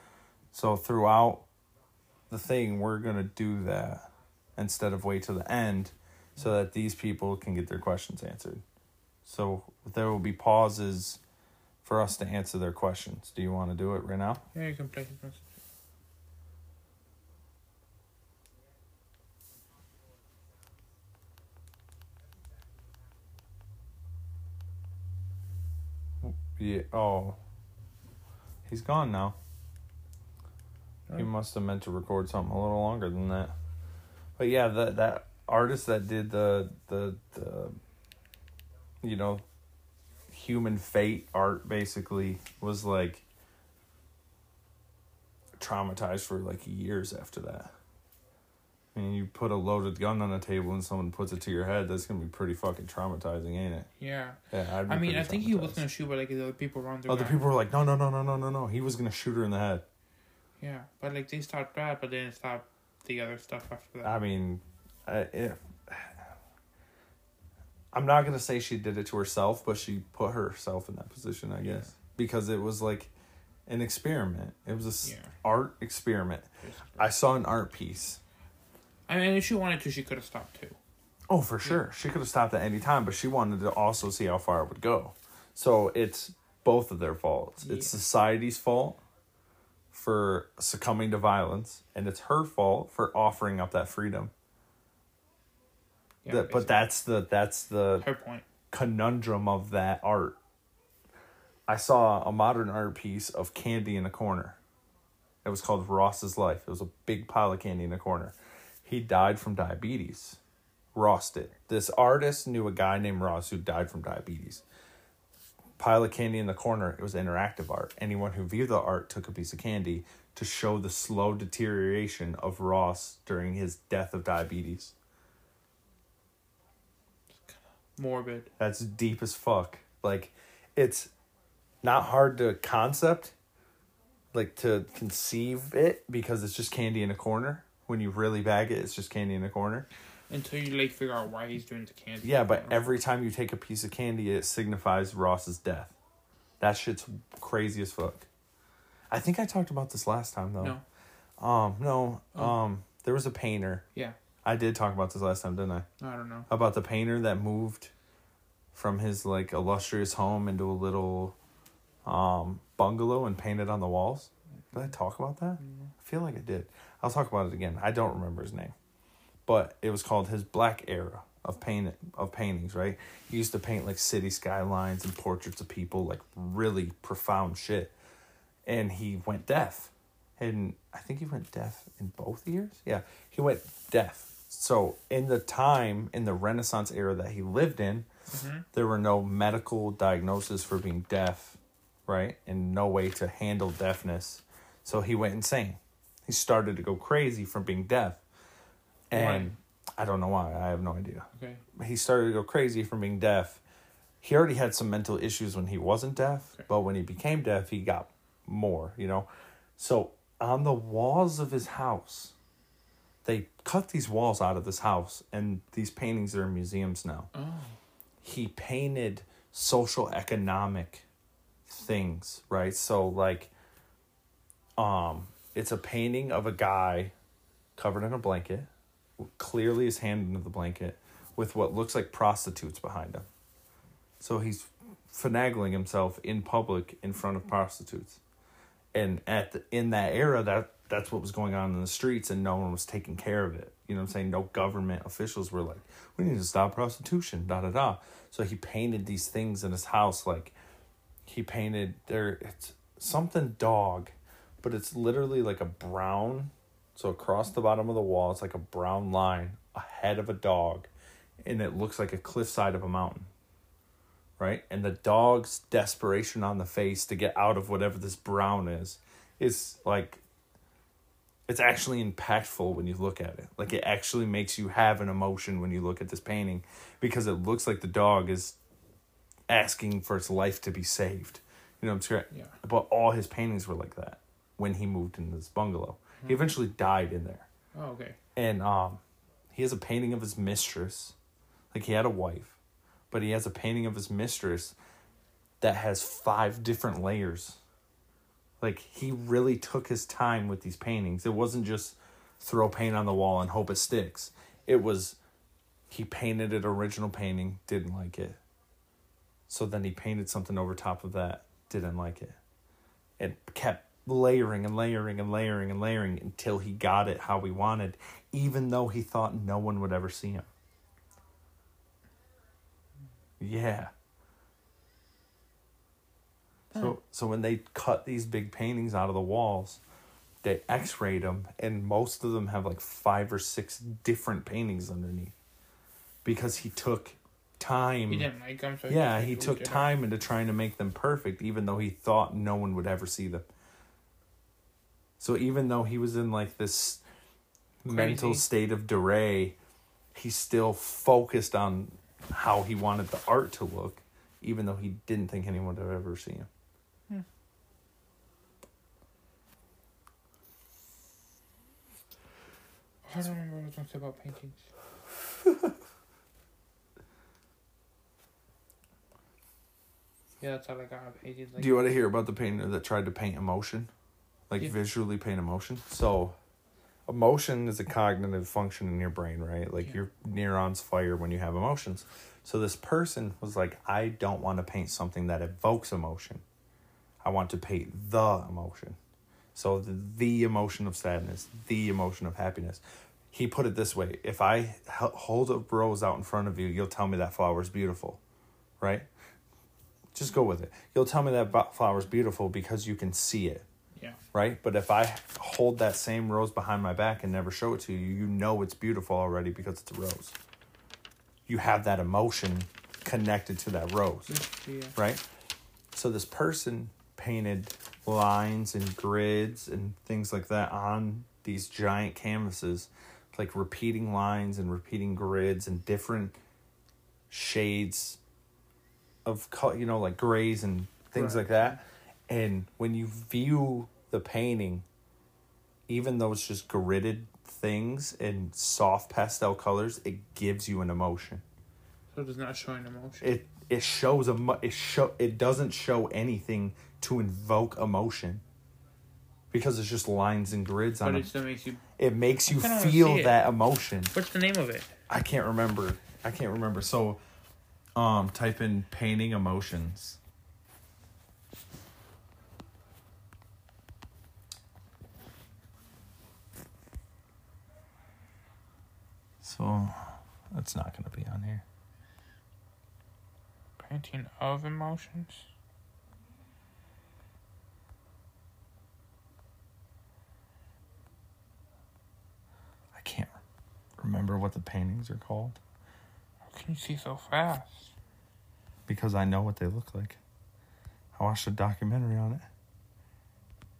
So throughout the thing we're going to do that instead of wait to the end so that these people can get their questions answered. So there will be pauses for us to answer their questions. Do you want to do it right now? Yeah, you can play his message. Yeah oh he's gone now He must have meant to record something a little longer than that. But yeah, that that artist that did the the the you know human fate art basically was like traumatized for like years after that. Mean, you put a loaded gun on a table and someone puts it to your head, that's gonna be pretty fucking traumatizing, ain't it? Yeah. Yeah, I'd be I mean, I think he was gonna shoot, but like the other people around the Other guy. people were like, no, no, no, no, no, no, no. He was gonna shoot her in the head. Yeah, but like they stopped that, but they didn't stop the other stuff after that. I mean, I, it, I'm not gonna say she did it to herself, but she put herself in that position, I guess, because it was like an experiment. It was a Yeah. art experiment. I saw an art piece. I mean, if she wanted to, she could have stopped too. Oh, for sure, she could have stopped at any time, but she wanted to also see how far it would go. So it's both of their faults. It's society's fault for succumbing to violence, and it's her fault for offering up that freedom. Yeah, that, but that's the that's the her point. conundrum of that art. I saw a modern art piece of candy in a corner. It was called Ross's Life. It was a big pile of candy in a corner. He died from diabetes. Ross did. This artist knew a guy named Ross who died from diabetes. Pile of candy in the corner. It was interactive art. Anyone who viewed the art took a piece of candy to show the slow deterioration of Ross during his death of diabetes. Morbid. That's deep as fuck. Like, it's not hard to concept, like to conceive it because it's just candy in a corner. When you really bag it, it's just candy in the corner. Until you like figure out why he's doing the candy. Yeah, but every time you take a piece of candy, it signifies Ross's death. That shit's crazy as fuck. I think I talked about this last time though. No. Um, no. Oh. Um, there was a painter. Yeah. I did talk about this last time, didn't I? I don't know. About the painter that moved from his like illustrious home into a little um bungalow and painted on the walls. Did I talk about that? I feel like I did. I'll talk about it again. I don't remember his name. But it was called his black era of paint of paintings, right? He used to paint like city skylines and portraits of people, like really profound shit. And he went deaf. And I think he went deaf in both ears. Yeah, he went deaf. So in the time in the Renaissance era that he lived in, Mhm. there were no medical diagnoses for being deaf, right? And no way to handle deafness. So he went insane. He started to go crazy from being deaf. And I don't know why. I have no idea. Okay. He started to go crazy from being deaf. He already had some mental issues when he wasn't deaf, Okay. but when he became deaf, he got more, you know? So on the walls of his house, they cut these walls out of this house, and these paintings are in museums now Oh. he painted social economic things right so like um it's a painting of a guy covered in a blanket clearly his hand into the blanket with what looks like prostitutes behind him. So he's finagling himself in public in front of prostitutes. And at the, in that era that that's what was going on in the streets and no one was taking care of it. You know what i'm saying? No government officials were like we need to stop prostitution da da da. So he painted these things in his house like he painted there it's something dog but it's literally like a brown so across the bottom of the wall it's like a brown line a head of a dog and it looks like a cliffside of a mountain right? And the dog's desperation on the face to get out of whatever this brown is is like it's actually impactful when you look at it. Like it actually makes you have an emotion when you look at this painting because it looks like the dog is asking for its life to be saved. You know what I'm saying? Yeah. But all his paintings were like that when he moved into this bungalow. He eventually died in there. Oh, okay. and um he has a painting of his mistress. Like he had a wife but he has a painting of his mistress that has five different layers. Like he really took his time with these paintings. It wasn't just throw paint on the wall and hope it sticks. It was he painted an original painting didn't like it. So then he painted something over top of that didn't like it. And kept layering and layering and layering and layering until he got it how he wanted, even though he thought no one would ever see him. Yeah. So so when they cut these big paintings out of the walls, they X-rayed them, and most of them have like five or six different paintings underneath, because he took time. He didn't like them, so Yeah, he took time into trying to make them perfect, even though he thought no one would ever see them. So even though he was in like this mental state of duress, he still focused on how he wanted the art to look, even though he didn't think anyone would ever see him. Hmm. I don't remember what I was going to say about paintings. yeah, that's all I got. on Paintings. Like, Do you want to hear about the painter that tried to paint emotion? Like Yeah. visually paint emotion? So emotion is a cognitive function in your brain, right? Like Yeah. your neurons fire when you have emotions. So this person was like, I don't want to paint something that evokes emotion. I want to paint the emotion. So the, the emotion of sadness, the emotion of happiness. He put it this way if I hold a rose out in front of you, you'll tell me that flower is beautiful, right? Just go with it. You'll tell me that flower is beautiful because you can see it. Right? But if I hold that same rose behind my back and never show it to you, you know it's beautiful already because it's a rose. You have that emotion connected to that rose Yeah. right? So this person painted lines and grids and things like that on these giant canvases, like repeating lines and repeating grids and different shades of color, you know, like grays and things Right. like that. And when you view the painting, even though it's just gridded things in soft pastel colors, it gives you an emotion. So it's not showing emotion. It it shows a it show it doesn't show anything to invoke emotion. Because it's just lines and grids but on it But it. still makes you. It makes you feel that emotion. What's the name of it? I can't remember. I can't remember. So, um, type in painting emotions. So, that's not going to be on here. Painting of emotions. I can't remember what the paintings are called How can you see so fast? because I know what they look like. I watched a documentary on it.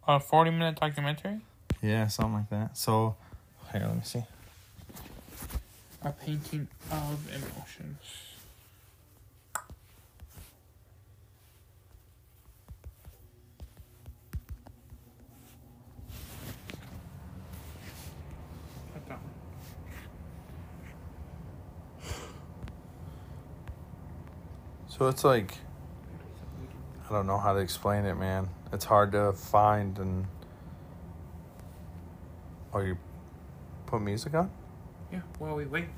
A forty-minute documentary. Yeah, something like that. So, here, let me see. A painting of emotions. So it's like I don't know how to explain it, man. It's hard to find and Oh, you put music on? Yeah. Well, we wait.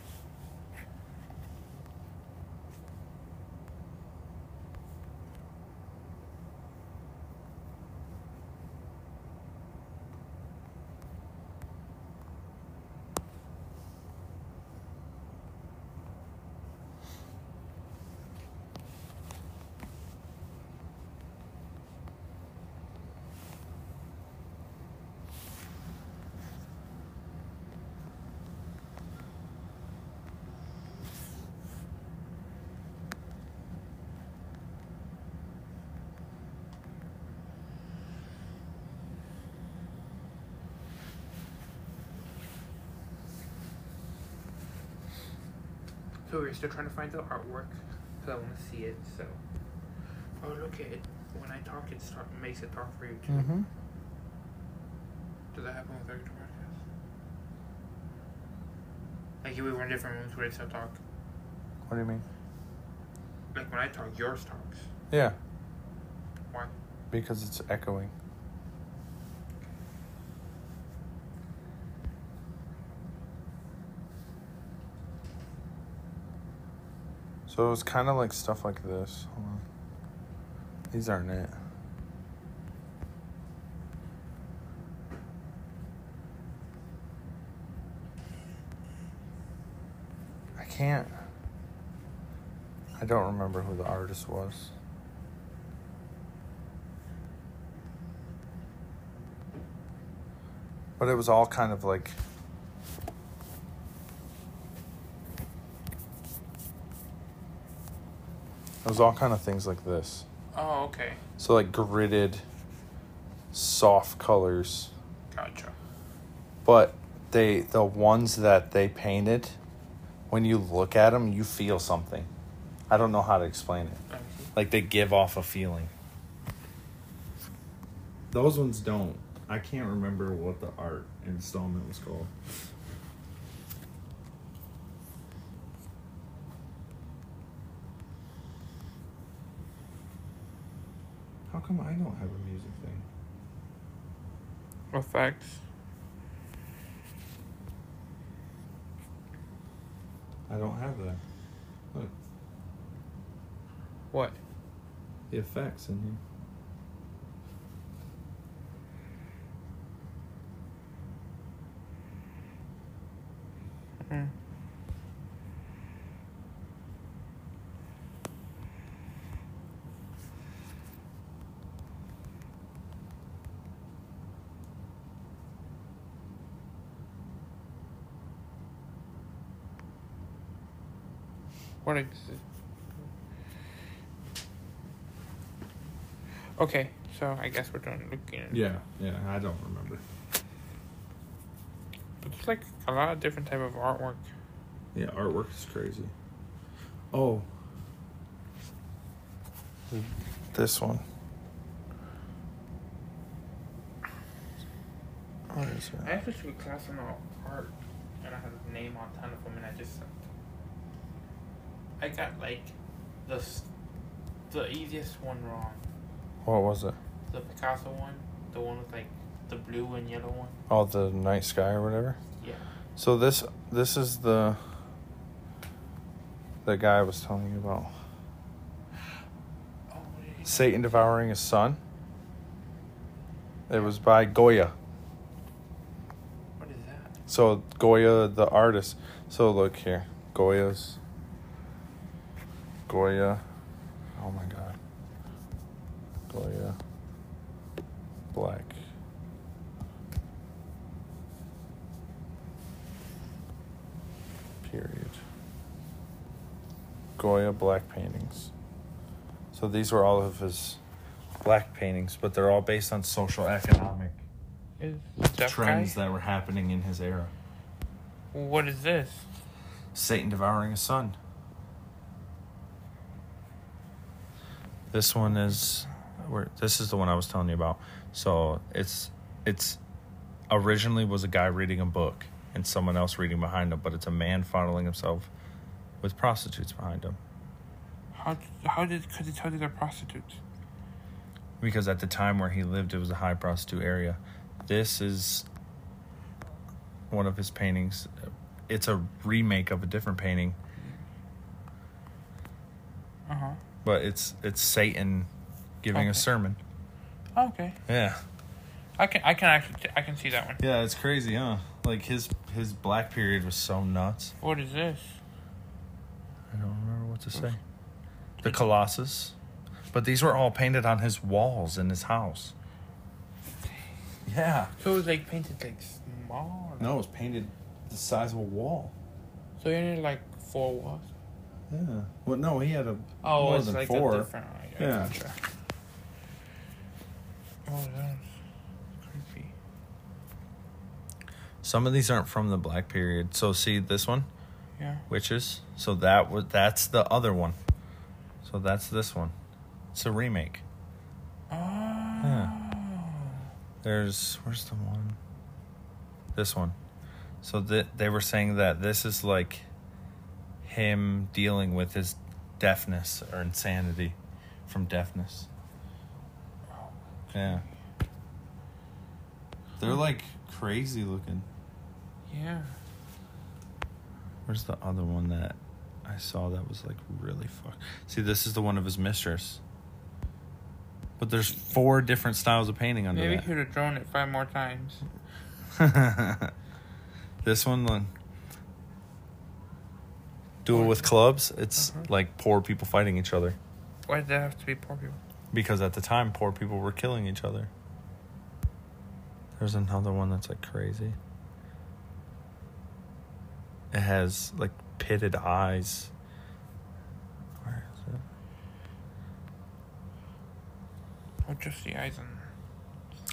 So we're still trying to find the artwork because I want to see it. So, oh look at it. When I talk, it start, makes it talk for you too. Mm-hmm. Does that happen with every podcast? Like if we were in different rooms, would it still talk? What do you mean? Like when I talk, yours talks. Yeah. Why? Because it's echoing. So it was kind of like stuff like this. These aren't it. I can't. I don't remember who the artist was. But it was all kind of like. Was all kind of things like this. Oh, okay. So like gridded, soft colors. Gotcha. But they the ones that they painted, when you look at them, you feel something. I don't know how to explain it. Let me. Like they give off a feeling. Those ones don't. I can't remember what the art installment was called. Come I don't have a music thing? Effects. I don't have that. Look, What? the effects in here. Mm. It? Okay, so I guess we're done looking. at- Yeah, yeah, I don't remember. But there's like a lot of different type of artwork. Yeah, artwork is crazy. Oh. This one. What is I actually took a class on art, and I had a name on a ton of them, and I just I got like the the easiest one wrong. What was it? The Picasso one, the one with like the blue and yellow one. Oh, the night sky or whatever. Yeah. So this this is the the guy I was telling you about. Oh, what did he say? Satan devouring his son. It was by Goya. What is that? So Goya, the artist. So look here, Goya's. Goya. Oh my God. Goya. Black. Period. Goya black paintings. So these were all of his black paintings, but they're all based on social economic Is trends that were happening in his era. What is this? Satan devouring a son. This one is where this is the one I was telling you about. So it's it's originally was a guy reading a book and someone else reading behind him, but it's a man fondling himself with prostitutes behind him. How how did could he tell these are prostitutes? Because at the time where he lived it was a high prostitute area. This is one of his paintings. It's a remake of a different painting Uh huh. But it's it's Satan giving a Okay. sermon. Okay. Yeah, I can I can actually I can see that one. yeah, it's crazy, huh? Like his his black period was so nuts. What is this? I don't remember what to say. The Colossus, but these were all painted on his walls in his house. Yeah. So it was like painted like small. No, it was painted the size of a wall. So you need like four walls. Yeah. Well, no, he had a Oh, more it's than like four. a different. I Yeah. Gotcha. Oh, that's creepy. Some of these aren't from the black period. So see this one, Yeah. witches. So that was that's the other one. So that's this one. It's a remake. Oh. Yeah. There's where's the one? This one. So th- they were saying that this is like him dealing with his deafness or insanity from deafness. Yeah. They're like crazy looking. Yeah. Where's the other one that I saw that was like really fuck? See, this is the one of his mistress. But there's four different styles of painting under Maybe that. he would have drawn it five more times. this one, duel with clubs. It's Uh-huh. like poor people fighting each other Why did that have to be poor people? because at the time, poor people were killing each other. There's another one that's like crazy. It has like pitted eyes. Where is it? Or just the eyes and.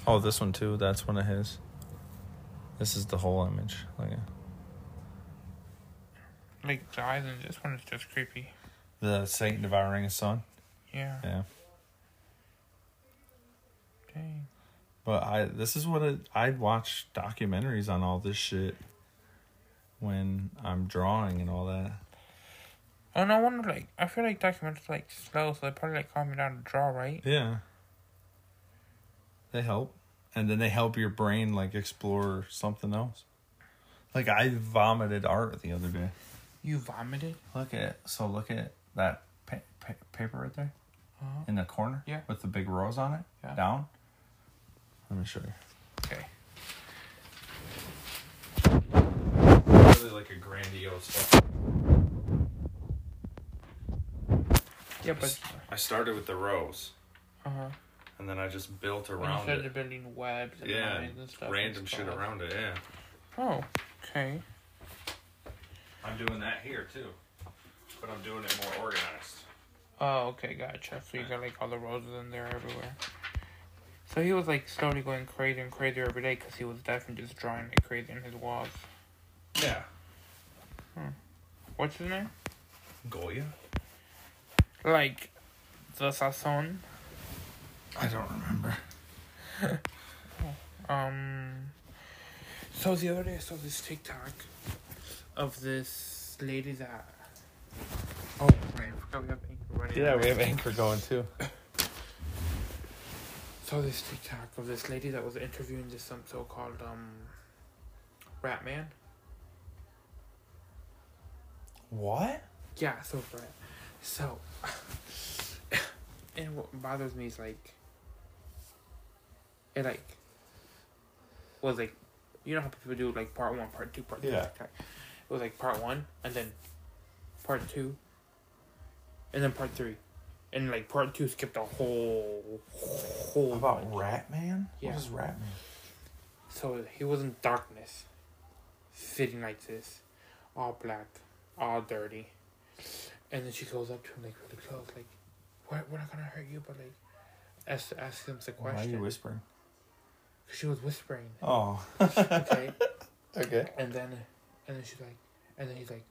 Oh, this one too. That's one of his. This is the whole image. Like Like the eyes and this one is just creepy. the Saint devouring his son. Yeah. Yeah. Dang. But I this is what it, I watch documentaries on all this shit when I'm drawing and all that. Oh no wonder like I feel like documentaries like slow, so they probably like calm me down to draw, right? Yeah. They help. And then they help your brain like explore something else. Like I vomited art the other day. You vomited? Look at it. so look at that pa- pa- paper right there Uh-huh. in the corner. Yeah. With the big rose on it. Yeah. Down. Let me show you. Okay. Really like a grandiose. Yeah, but I started with the rose, uh huh. and then I just built You around started it. building webs and Yeah, and stuff. random and shit around it. Yeah, Oh, okay. I'm doing that here too, but I'm doing it more organized. Oh, okay, gotcha. So you got like all the roses in there everywhere. So he was like slowly going crazier and crazier every day because he was definitely just drawing like crazy on his walls. Yeah, What's his name? Goya. Like the Sasson. I don't remember. Um, So the other day I saw this TikTok of this lady that. Oh, right. I forgot we have Anchor running. Yeah, we have Anchor going too. Saw this TikTok of this lady that was interviewing this some so called um. Rat man. What? Yeah, so rat. So. and what bothers me is like. It like. Was like, you know how people do like part one, part two, part three. Yeah. It was like part one, and then part two, and then part three, and like part two skipped a whole whole. About bunch. Rat Man? Yeah. What is Rat Man? So he was in darkness, sitting like this, all black, all dirty. And then she goes up to him like really close, like, "We're we're not gonna hurt you, but like, ask ask him the question. Why are you question." whispering? She was whispering, Oh. okay, okay. and then and then she's like, and then he's like,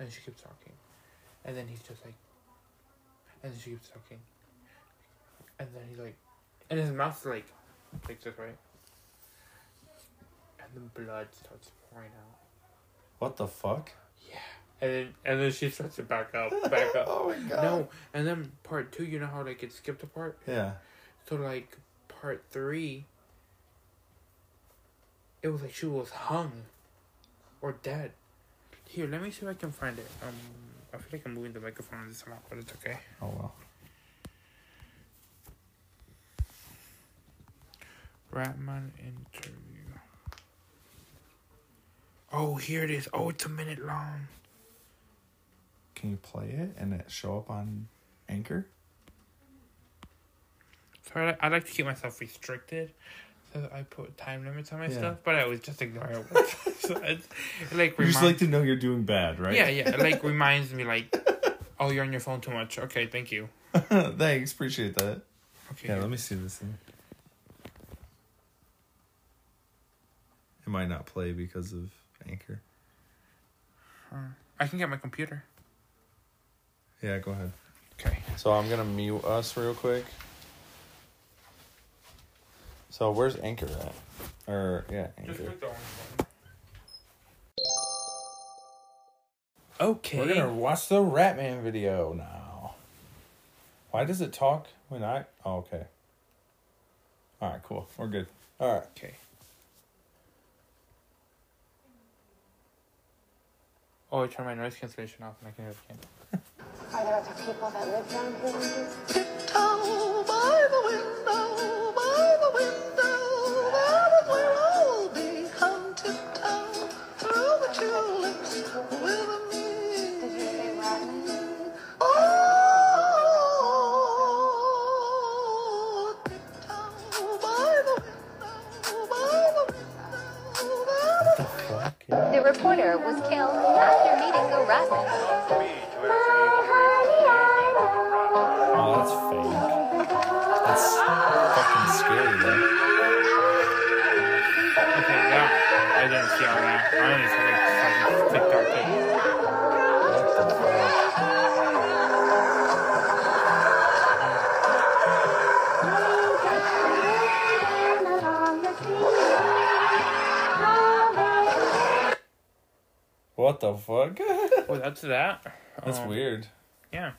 and she keeps talking, and then he's just like, and then she keeps talking, and then he's like, and his mouth's like, like this, right? And then blood starts pouring out. What the fuck? Yeah. And then and then she starts to back up, back up. oh my god. no, and then part two, you know how like it skipped a part? Yeah. So like part three, it was like she was hung, or dead. Here, let me see if I can find it. Um, I feel like I'm moving the microphone this time lot, but it's okay. Oh well. Ratman interview. Oh, here it is. Oh, it's a minute long. Can you play it and it show up on Anchor? So I, I like to keep myself restricted. So I put time limits on my Yeah. stuff, but I always just ignore it. so it's, it like You just like to know you're doing bad, right? yeah, yeah. It like reminds me like, oh, you're on your phone too much. Okay, thank you. Thanks, appreciate that. Okay. Yeah, let me see this thing. It might not play because of Anchor. I can get my computer. Yeah, go ahead. Okay. So I'm gonna mute us real quick. So where's Anchor at? Or yeah, Just Anchor. click the orange. Okay. We're gonna watch the Ratman video now. Why does it talk when I? Oh, okay. All right, cool. We're good. All right. Okay. Oh, I turned my noise cancellation off and I can hear it again. Are there other people that live down here? Tiptoe by the window, The was killed after meeting a rabbit. Oh, that's fake. That's fucking scary, though. Okay, yeah. I didn't see all that. I only What the fuck? well, oh, that's that. That's Oh, weird. Yeah.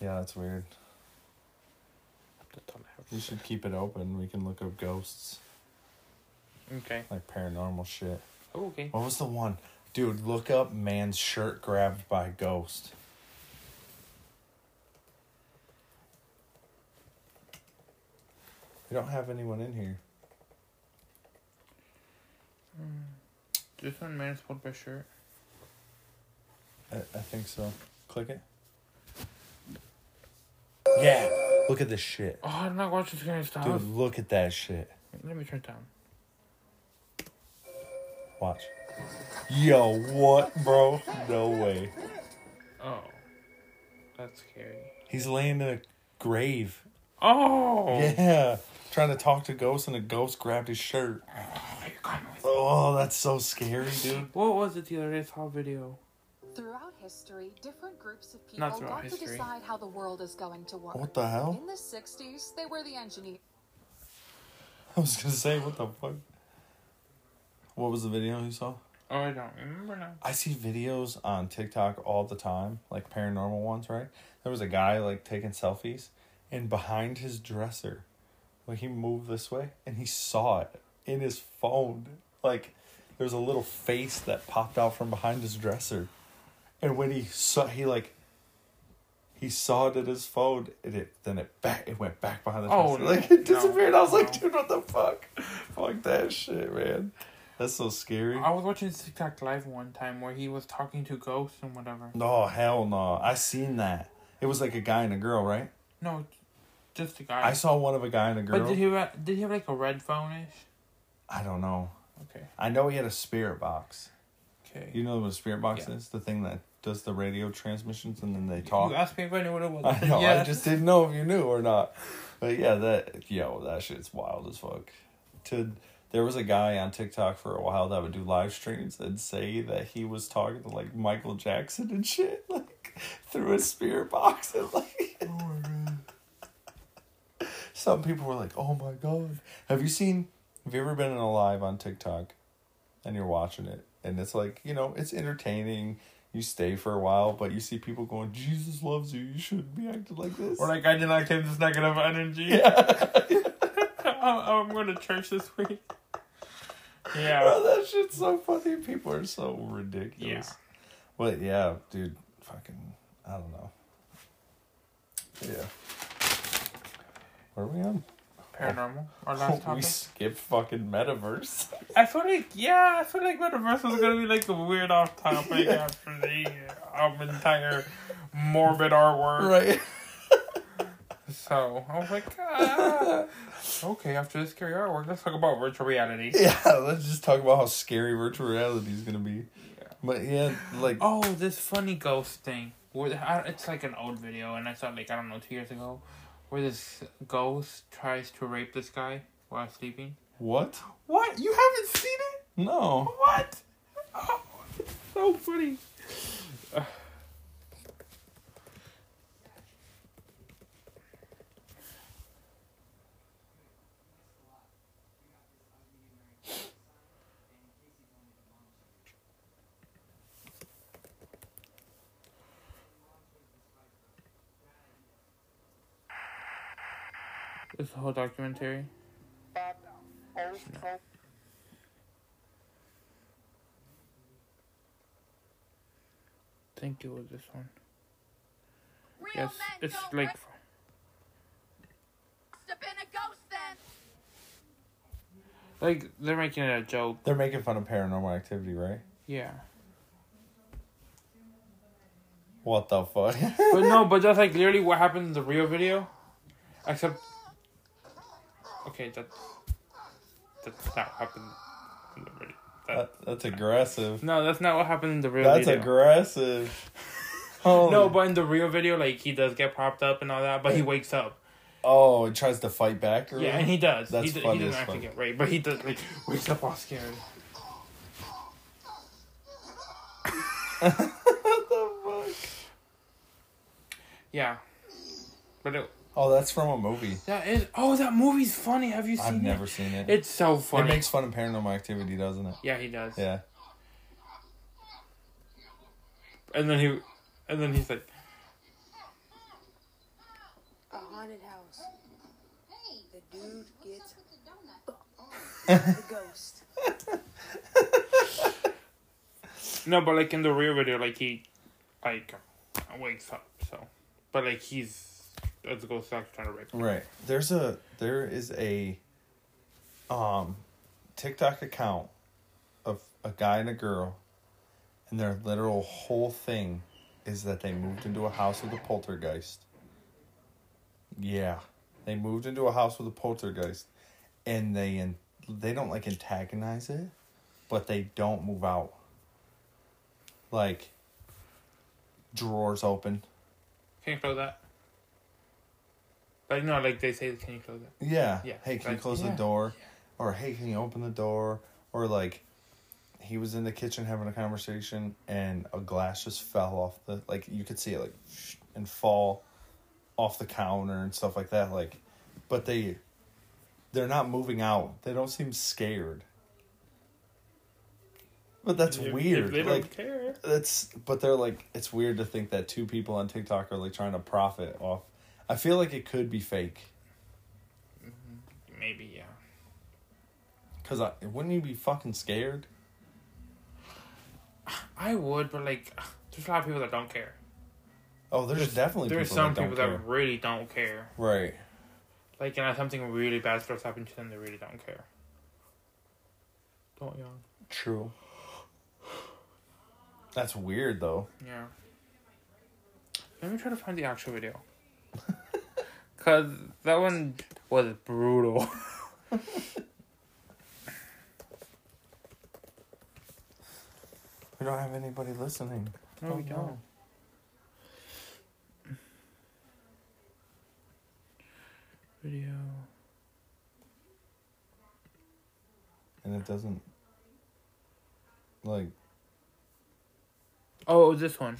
Yeah, that's weird. That's all I have. You should keep it open. We can look up ghosts, Okay. like paranormal shit. Oh, okay. What was the one? Dude, look up man's shirt grabbed by ghost. We don't have anyone in here. This one man is pulled by shirt. I, I think so. Click it. Yeah, look at this shit. Oh, I'm not watching of stuff. Dude, look at that shit. Let me turn it down. Watch. Yo, what, bro? No way. Oh. That's scary. He's laying in a grave. Oh! Yeah, trying to talk to ghosts, and a ghost grabbed his shirt. Are you coming with Oh, that's so scary, dude. What was it the other day? I saw a video. Throughout history, different groups of people Not got history. to decide how the world is going to work. What the hell? In the 60s, they were the engineers. I was gonna say, what the fuck? What was the video you saw? Oh, I don't remember now. I see videos on TikTok all the time, like paranormal ones, right? There was a guy like taking selfies, and behind his dresser, like he moved this way, and he saw it in his phone. Like there was a little face that popped out from behind his dresser, and when he saw, he like. He saw it in his phone, and it then it back it went back behind the Oh, dresser. no, like it no, disappeared. I was like, dude, what the fuck? Fuck that shit, man. That's so scary. I was watching TikTok live one time where he was talking to ghosts and whatever. No, hell no. I seen that. It was like a guy and a girl, right? No, just a guy. I saw one of a guy and a girl. But did he have, did he have like a red phone ish? I don't know. Okay. I know he had a spirit box. Okay. You know what a spirit box Yeah. is? The thing that does the radio transmissions and then they talk. You asked me if I knew what it was. I know. I just didn't know if you knew or not. But yeah, that yo, that shit's wild as fuck. To there was a guy on TikTok for a while that would do live streams and say that he was talking to like Michael Jackson and shit, like through a spirit box and like. Oh Some people were like, "Oh my god!" Have you seen? Have you ever been in a live on TikTok, and you're watching it, and it's like you know it's entertaining. You stay for a while, but you see people going, "Jesus loves you. You shouldn't be acting like this." Or like I did not get this negative energy. yeah, oh, oh, I'm going to church this week. Bro, Yeah. Oh, that shit's so funny. People are so ridiculous. Yeah. But yeah, dude, fucking, I don't know. Yeah. What are we on? Paranormal. Our last topic. we skipped fucking metaverse. I feel like yeah, I feel like Metaverse was gonna be like a weird off topic after the um, entire morbid artwork. right. So I was like, ah. okay, after this scary artwork, let's talk about virtual reality. Yeah, let's just talk about how scary virtual reality is gonna be. Yeah. But yeah, like Oh, this funny ghost thing. Where it's like an old video, and I saw it, like I don't know two years ago, where this ghost tries to rape this guy while sleeping. what? What? You haven't seen it? No. What? Oh, it's so funny. This whole documentary. I think it was this one. yes, it's like like they're making it a joke. They're making fun of paranormal activity, right? Yeah, What the fuck? but no, but that's like literally what happened in the real video, except. Okay, that that's not happened in the video. That, That- that's aggressive. no, that's not what happened in the real video. That's video. aggressive. Holy- No, but in the real video, like he does get propped up and all that, but he wakes up. oh, and tries to fight back. Or Yeah, and he does. That's he, funny he doesn't actually get raped, but he does like wakes up all scared. what the fuck? Yeah, but it, Oh, that's from a movie. that is. Oh, that movie's funny. Have you seen it? I've it? never seen it. It's so funny. it makes fun of paranormal activity, doesn't it? yeah, he does. Yeah. And then he, and then he's like, A haunted house. Hey, the dude gets the ghost. no, but like in the real video, like he, like, wakes up. So, but like he's, as a ghost actually trying to rape. Right. There's a there is a um TikTok account of a guy and a girl and their literal whole thing is that they moved into a house with a poltergeist. Yeah. They moved into a house with a poltergeist and they and they don't like antagonize it, but they don't move out. Like drawers open. Can you close that? Like no, like they say, can you close it? Yeah. Yeah, Hey, can you close yeah, the door? Or hey, can you open the door? Or like he was in the kitchen having a conversation and a glass just fell off the like you could see it like and fall off the counter and stuff like that like but they they're not moving out. They don't seem scared. But that's If- if weird. They don't like care. it's but they're like it's weird to think that two people on TikTok are like trying to profit off. I feel like it could be fake. Mm-hmm. Maybe yeah. Cause I, wouldn't you be fucking scared? I would, but like, there's a lot of people that don't care. Oh, there's, definitely there's people some that don't people that really don't care. Right. Like, and if something really bad starts happening to them, they really don't care. Don't yawn. True. That's weird though. Yeah. Let me try to find the actual video. Cause that one was brutal. We don't have anybody listening. No, we Oh, don't. Video. And it doesn't like Oh, it was this one.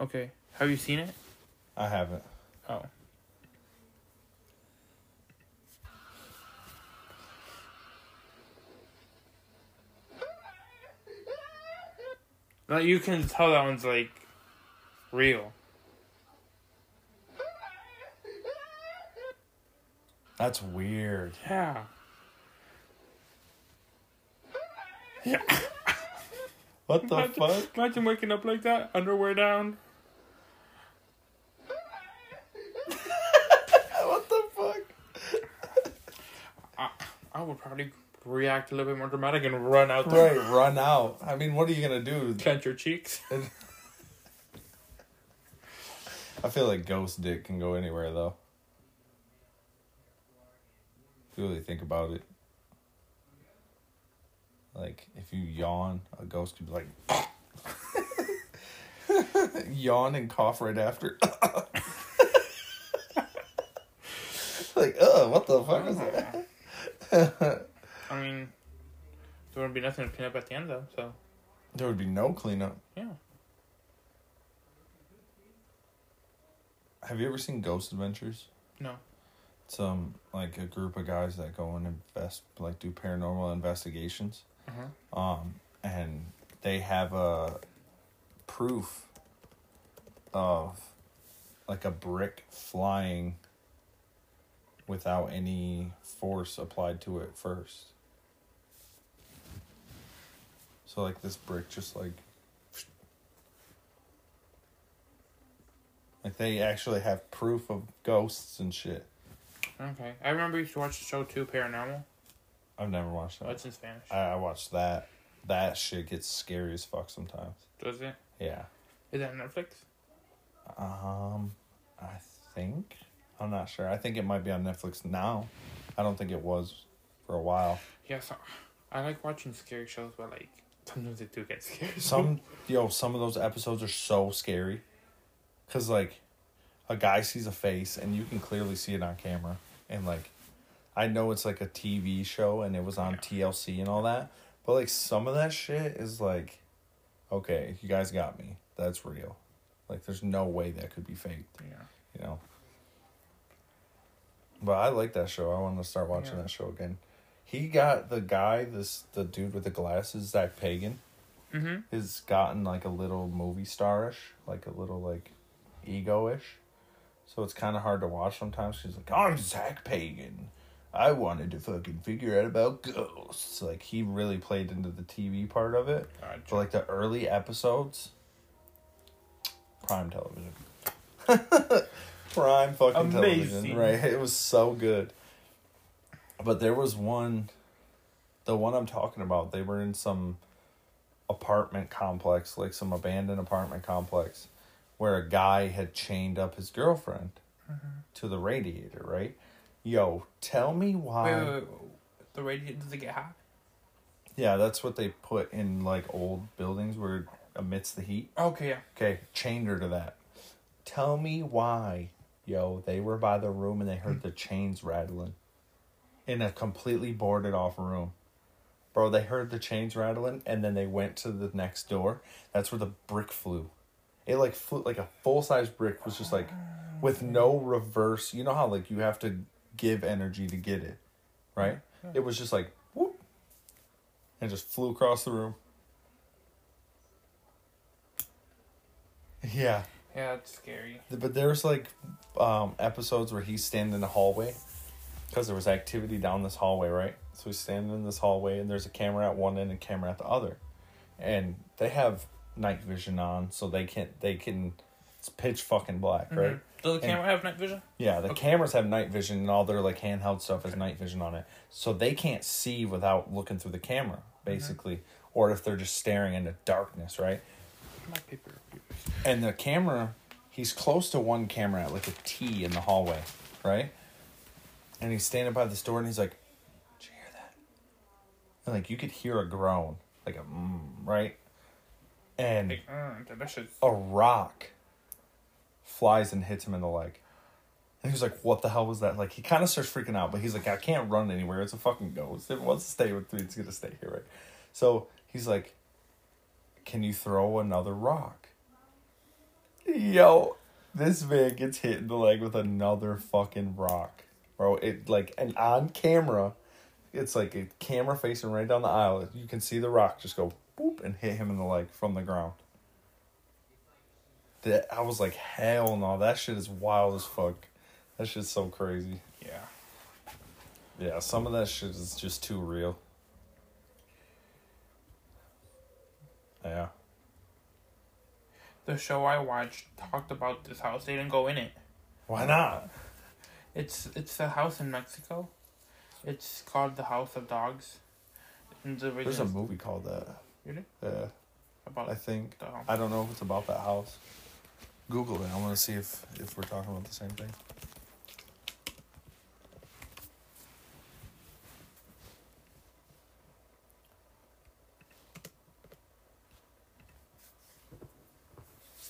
Okay. Have you seen it? I haven't. Oh. Like you can tell that one's like real. That's weird. Yeah. Yeah. What the imagine, fuck? imagine waking up like that, underwear down. What the fuck? I, would probably react a little bit more dramatic and run out there. Right, run out. I mean, what are you gonna do? Clench your cheeks. I feel like ghost dick can go anywhere though. If you really think about it. Like if you yawn, a ghost could be like yawn and cough right after. like, oh, what the fuck is that? I mean, there wouldn't be nothing to clean up at the end though, so There would be no cleanup. yeah. Have you ever seen Ghost Adventures? No. It's um like a group of guys that go and invest like do paranormal investigations. Uh-huh. Um and they have a proof of like a brick flying without any force applied to it first. So like this brick just like like they actually have proof of ghosts and shit. Okay. I remember you used to watch the show too, Paranormal. I've never watched Oh, that. it's in Spanish. I, I watched that. That shit gets scary as fuck sometimes. Does it? Yeah. Is that Netflix? Um, I think I'm not sure. I think it might be on Netflix now. I don't think it was for a while. Yes. I like watching scary shows, but like sometimes they do get scary. Some yo, some of those episodes are so scary, cause like, a guy sees a face and you can clearly see it on camera, and like, I know it's like a TV show and it was on TLC and all that, but like some of that shit is like, okay, you guys got me. That's real. Like, there's no way that could be faked. yeah. you know. But I like that show. I want to start watching Yeah. that show again. He got the guy, this the dude with the glasses, Zak Bagans, Mm-hmm. has gotten like a little movie starish, like a little like ego-ish. So it's kind of hard to watch sometimes. He's like, "I'm Zak Bagans. I wanted to fucking figure out about ghosts." Like he really played into the TV part of it. Gotcha. But like the early episodes, prime television. prime fucking Amazing. television, right? It was so good. But there was one, the one I'm talking about. They were in some apartment complex, like some abandoned apartment complex, where a guy had chained up his girlfriend mm-hmm. to the radiator. Right? Yo, tell me why. Wait, wait, wait, wait. The radiator does it get hot? Yeah, that's what they put in like old buildings where it emits the heat. Okay, yeah. Okay, chained her to that. Tell me why, yo, they were by the room and they heard hmm. the chains rattling in a completely boarded off room. Bro, they heard the chains rattling and then they went to the next door. That's where the brick flew. It like flew like a full size brick was just like with no reverse. You know how like you have to give energy to get it, right? It was just like whoop, and just flew across the room. Yeah, Yeah, it's scary. but there's like um, episodes where he's standing in the hallway because there was activity down this hallway, right? So he's standing in this hallway, and there's a camera at one end and camera at the other, and they have night vision on, so they can't they can it's pitch fucking black, right? Does the And- camera have night vision? Yeah, the cameras have night vision, and all their like handheld stuff has night vision on it, so they can't see without looking through the camera, basically, or if they're just staring into darkness, right? My paper. And the camera, he's close to one camera at like a T in the hallway, right? And he's standing by this door and he's like, Did you hear that? And like you could hear a groan, like a mm, right? And Like, mm, delicious. a rock flies and hits him in the leg. And he was like, What the hell was that? Like he kinda starts freaking out, but he's like, I can't run anywhere. It's a fucking ghost. If it wants to stay with me, it's gonna stay here, right? So he's like, Can you throw another rock? Yo, this man gets hit in the leg with another fucking rock. Bro, it like and on camera, it's like a camera facing right down the aisle. You can see the rock just go boop and hit him in the leg from the ground. That I was like, hell no, that shit is wild as fuck. That shit's so crazy. Yeah. Yeah, some of that shit is just too real. Yeah. The show I watched talked about this house. They didn't go in it. Why not? It's it's a house in Mexico. It's called the House of Dogs. The There's a movie called that. Really? Yeah, about I think. I don't know if it's about that house. Google it. I want to see if if we're talking about the same thing.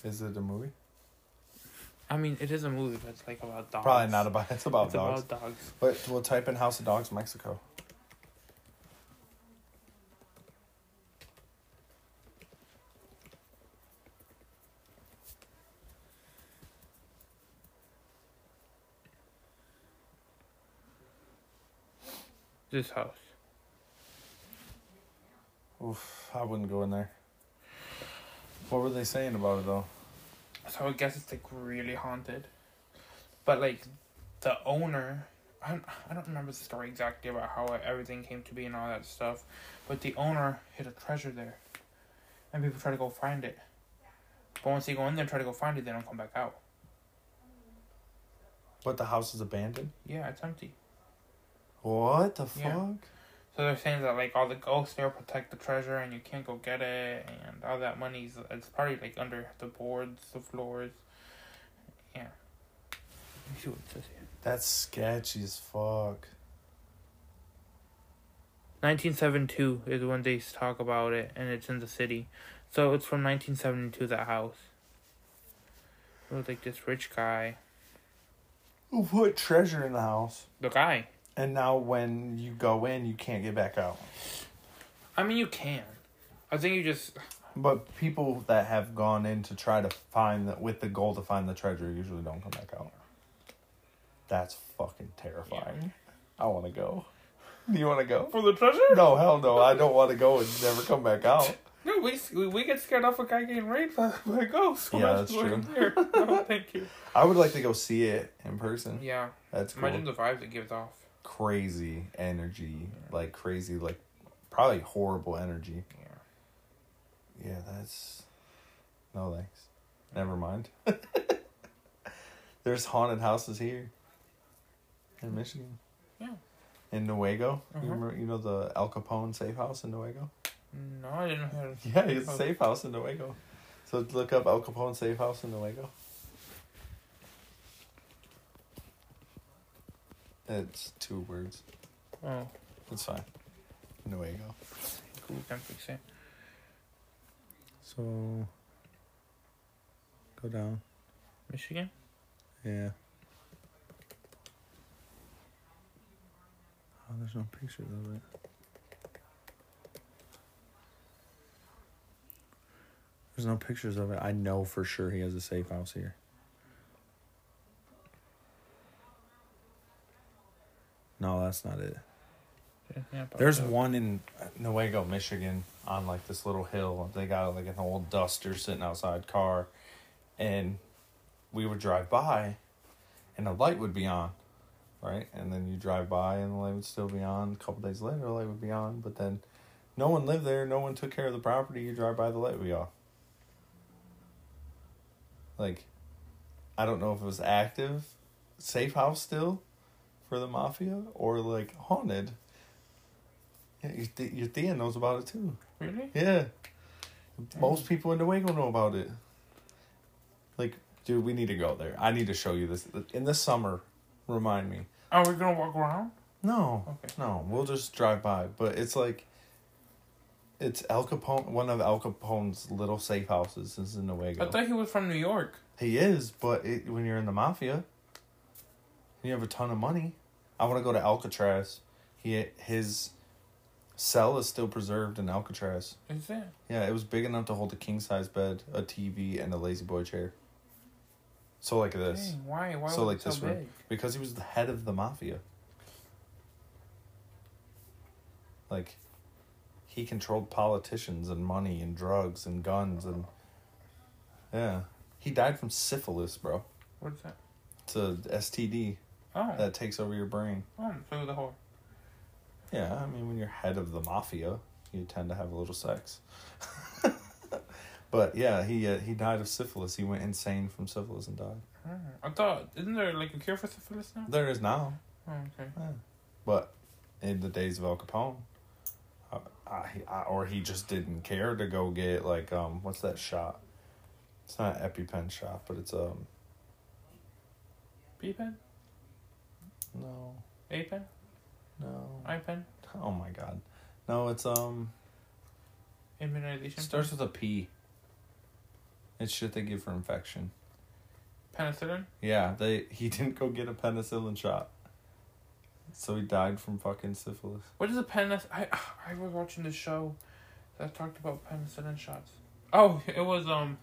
Is it a movie? I mean, it is a movie, but it's like about dogs. Probably not about. It's about It's dogs. about dogs. But we'll type in House of Dogs Mexico. This house. Oof, I wouldn't go in there. What were they saying about it though? So I guess it's like really haunted. But like the owner, I don't, I don't remember the story exactly about how everything came to be and all that stuff. But the owner hid a treasure there, and people try to go find it. But once they go in there and try to go find it, they don't come back out. But the house is abandoned. Yeah, it's empty. What the Yeah. So they're saying that like all the ghosts there protect the treasure and you can't go get it and all that money's it's probably like under the boards, the floors. Yeah. Let me see what it says here. That's sketchy as fuck. 1972 is when they talk about it, and it's in the city. So it's from 1972, that house. It was like this rich guy. Who put treasure in the house? The guy. And now when you go in, you can't get back out. I mean, you can. I think you just. But people that have gone in to try to find the, with the goal to find the treasure usually don't come back out. That's fucking terrifying. I want to go. Do you want to go? For the treasure? No, hell no. I don't want to go and never come back out. No, we, we, get scared off a guy getting raped by, by a ghost. Yeah, that's true. Here. No, thank you. I would like to go see it in person. Yeah. That's cool. Imagine the vibes it gives off. Crazy energy, like crazy, like probably horrible energy. Yeah. Yeah, that's no thanks. Never mind. There's haunted houses here in Michigan. Yeah. In Newaygo, you Uh-huh. remember, you know the Al Capone safe house in Newaygo? No, I didn't hear. Yeah, it's a safe house in Newaygo. So look up Al Capone safe house in Nuevo. It's two words. Oh, It's fine. Newaygo. cool. Can't fix it. So go down. Michigan? Yeah. Oh, there's no pictures of it. There's no pictures of it. I know for sure he has a safe house here. No, that's not it. Yeah, There's one in Newaygo, Michigan, on like this little hill. They got like an old duster sitting outside car, and we would drive by, and a light would be on, right? And then you drive by, and the light would still be on. A couple days later, the light would be on, but then no one lived there. No one took care of the property. You drive by, the light would be off. Like, I don't know if it was active, safe house still, for the mafia, or like haunted. Yeah, your, th- your Thea knows about it too. Really? Yeah. Most people in Newaygo know about it. Like, dude, we need to go there. I need to show you this. In the summer, remind me. Are we're gonna walk around? No. Okay. No, we'll just drive by. But it's like, it's Al Capone, one of Al Capone's little safe houses is in Newaygo. I thought he was from New York. He is, but it, when you're in the mafia, you have a ton of money. I want to go to Alcatraz. He his cell is still preserved in Alcatraz. Is it? Yeah, it was big enough to hold a king size bed, a TV, and a lazy boy chair. So like this, Dang, why? Why so was like it so this room, big? because he was the head of the mafia. Like, he controlled politicians and money and drugs and guns and yeah, he died from syphilis, bro. What is that? It's a STD Oh, that takes over your brain. oh, so the whore. Yeah, I mean, when you're head of the mafia, you tend to have a little sex. but yeah, he uh, he died of syphilis. He went insane from syphilis and died. Oh, I thought, isn't there like a cure for syphilis now? There is now, Oh, okay. but in the days of Al Capone, uh, I, I, or he just didn't care to go get like um what's that shot? It's not an EpiPen shot, but it's um B pen? No A pen? no I pen? oh my god no it's um Immunization? starts with a P. It's shit they give for infection. Penicillin? Yeah, they he didn't go get a penicillin shot. So he died from fucking syphilis. What is a penicillin? I I was watching this show that talked about penicillin shots. Oh, it was um.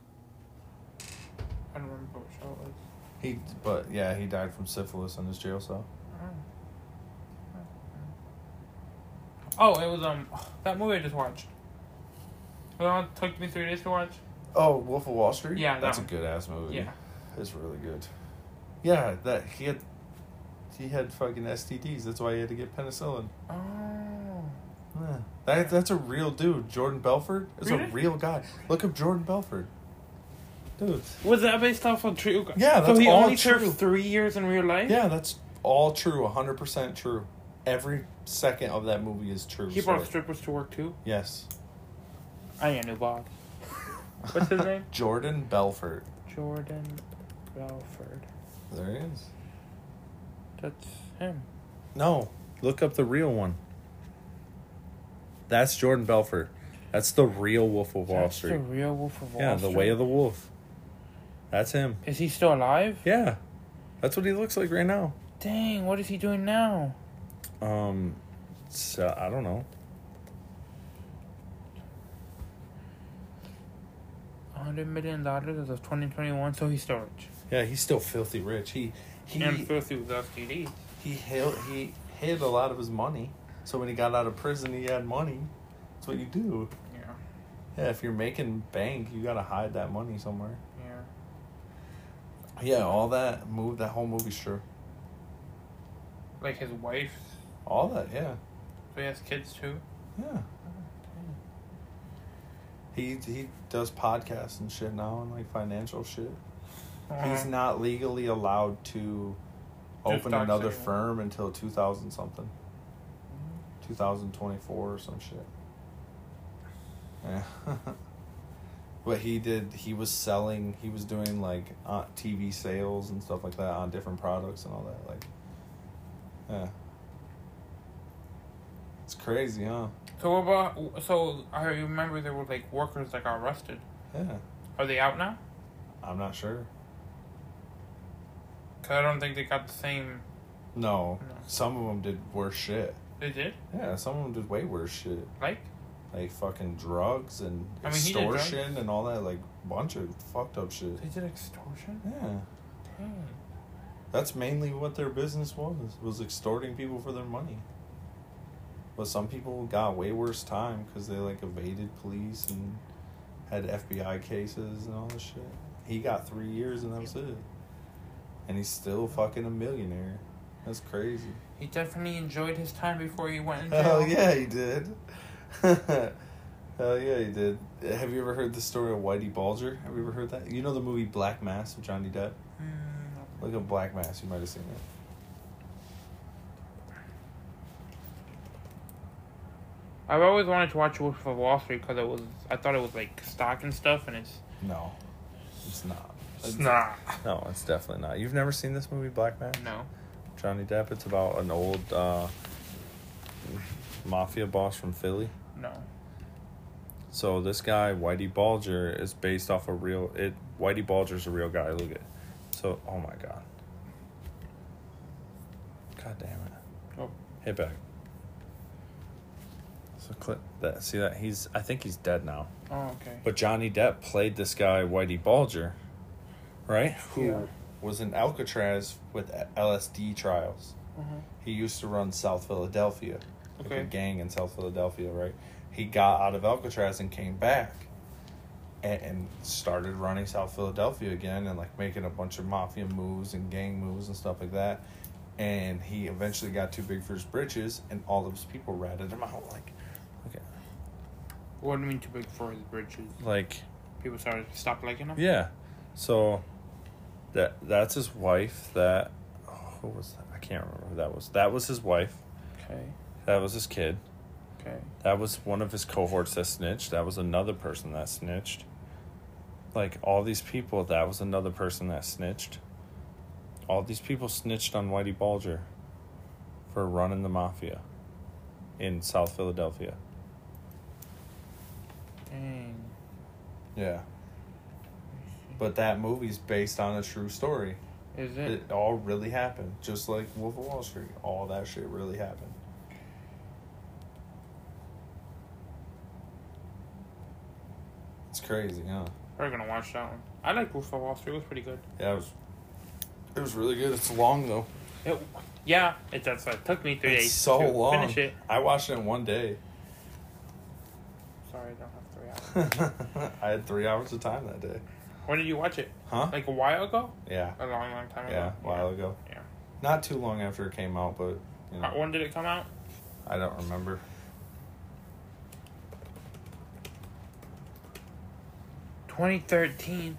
I don't remember what show it was. He but yeah, he died from syphilis in his jail cell. Oh, it was um that movie I just watched. The one that took me three days to watch. Oh, Wolf of Wall Street? Yeah, that That's a good ass movie. Yeah. It's really good. Yeah, that he had he had fucking STDs, that's why he had to get penicillin. Oh. Yeah. That that's a real dude. Jordan Belfort is a real guy. Look up Jordan Belfort. Dude. Was that based off of true? Yeah, so that's he all only true. served three years in real life. Yeah, that's all true, hundred percent true. Every second of that movie is true. He brought story. strippers to work too. Yes. I ain't a new boss. What's his name? Jordan Belfort. Jordan Belfort. There he is. That's him. No, look up the real one. That's Jordan Belfort. That's the real Wolf of Wall That's Street. the real Wolf of Wall yeah, the way of the wolf. That's him. Is he still alive? Yeah. That's what he looks like right now. Dang, what is he doing now? Um so, I don't know. hundred million dollars of twenty twenty one, so he's still rich. Yeah, he's still filthy rich. He he and filthy with STDs. he hid, he hid a lot of his money. So when he got out of prison, he had money. That's what you do. Yeah, Yeah, if you're making bank, you gotta hide that money somewhere. yeah. Yeah, all that move, that whole movie's true. Like his wife, All that, yeah, so he has kids too. yeah. He he does podcasts and shit now and like financial shit. He's Uh-huh. not legally allowed to open another firm until two thousand something. Two thousand twenty four or some shit. Yeah. but he did he was selling he was doing like uh, TV sales and stuff like that on different products and all that like yeah. It's crazy, huh? So what about? So I remember there were like workers that got arrested. Yeah. Are they out now? I'm not sure. Cause I don't think they got the same. No. No. Some of them did worse shit. They did Yeah, some of them did way worse shit. like. like fucking drugs and I mean, did drugs. extortion and all that like bunch of fucked up shit. They did extortion. Yeah, Dang. That's mainly what their business was, was extorting people for their money. But some people got way worse time because they like evaded police and had FBI cases and all this shit. He got three years and that was it. And he's still fucking a millionaire. That's crazy. He definitely enjoyed his time before he went in jail. Hell yeah, he did. Hell yeah, he did. Have you ever heard the story of Whitey Bulger? Have you ever heard that? You know the movie Black Mass with Johnny Depp? Mm, Look at Black Mass. You might have seen it. I've always wanted to watch Wolf of Wall Street because it was I thought it was like stock and stuff, and it's No, it's not. it's not. No, it's definitely not. You've never seen this movie, Black Mass? No. Johnny Depp. It's about an old uh, mafia boss from Philly. No. So this guy, Whitey Bulger, is based off a real. It Whitey Bulger's a real guy. Look at. So oh my god. God damn it. Oh. Hit back. So clip that. See that he's. I think he's dead now. Oh, okay. But Johnny Depp played this guy Whitey Bulger, right? Who Yeah. was in Alcatraz with LSD trials. Mhm. He used to run South Philadelphia, like a gang in South Philadelphia, right? He got out of Alcatraz and came back, and, and started running South Philadelphia again, and like making a bunch of mafia moves and gang moves and stuff like that. And he eventually got too big for his britches, and all of his people ratted him out. Like, okay, What do you mean too big for his britches? like People started to stop liking him. Yeah. So that that's his wife. That oh, who was that? I can't remember who that was. That was his wife. Okay. That was his kid. Okay. That was one of his cohorts that snitched. That was another person that snitched. Like all these people, that was another person that snitched. All these people snitched on Whitey Bulger for running the mafia in South Philadelphia. Dang. Yeah. But that movie's based on a true story. Is it? It all really happened, just like Wolf of Wall Street. All that shit really happened. It's crazy, huh? We're gonna watch that one. I like Wolf of Wall Street. It was pretty good. Yeah, it was. It was really good. It's long though. It, yeah, it that's it took me three It's days so to long. finish it. I watched it in one day. Sorry, I don't have. I had three hours of time that day. when did you watch it? Huh? Like a while ago? Yeah, A long, long time ago. yeah, a while ago. Yeah. Not too long after it came out, but you Uh, know, When did it come out? I don't remember. Twenty thirteen.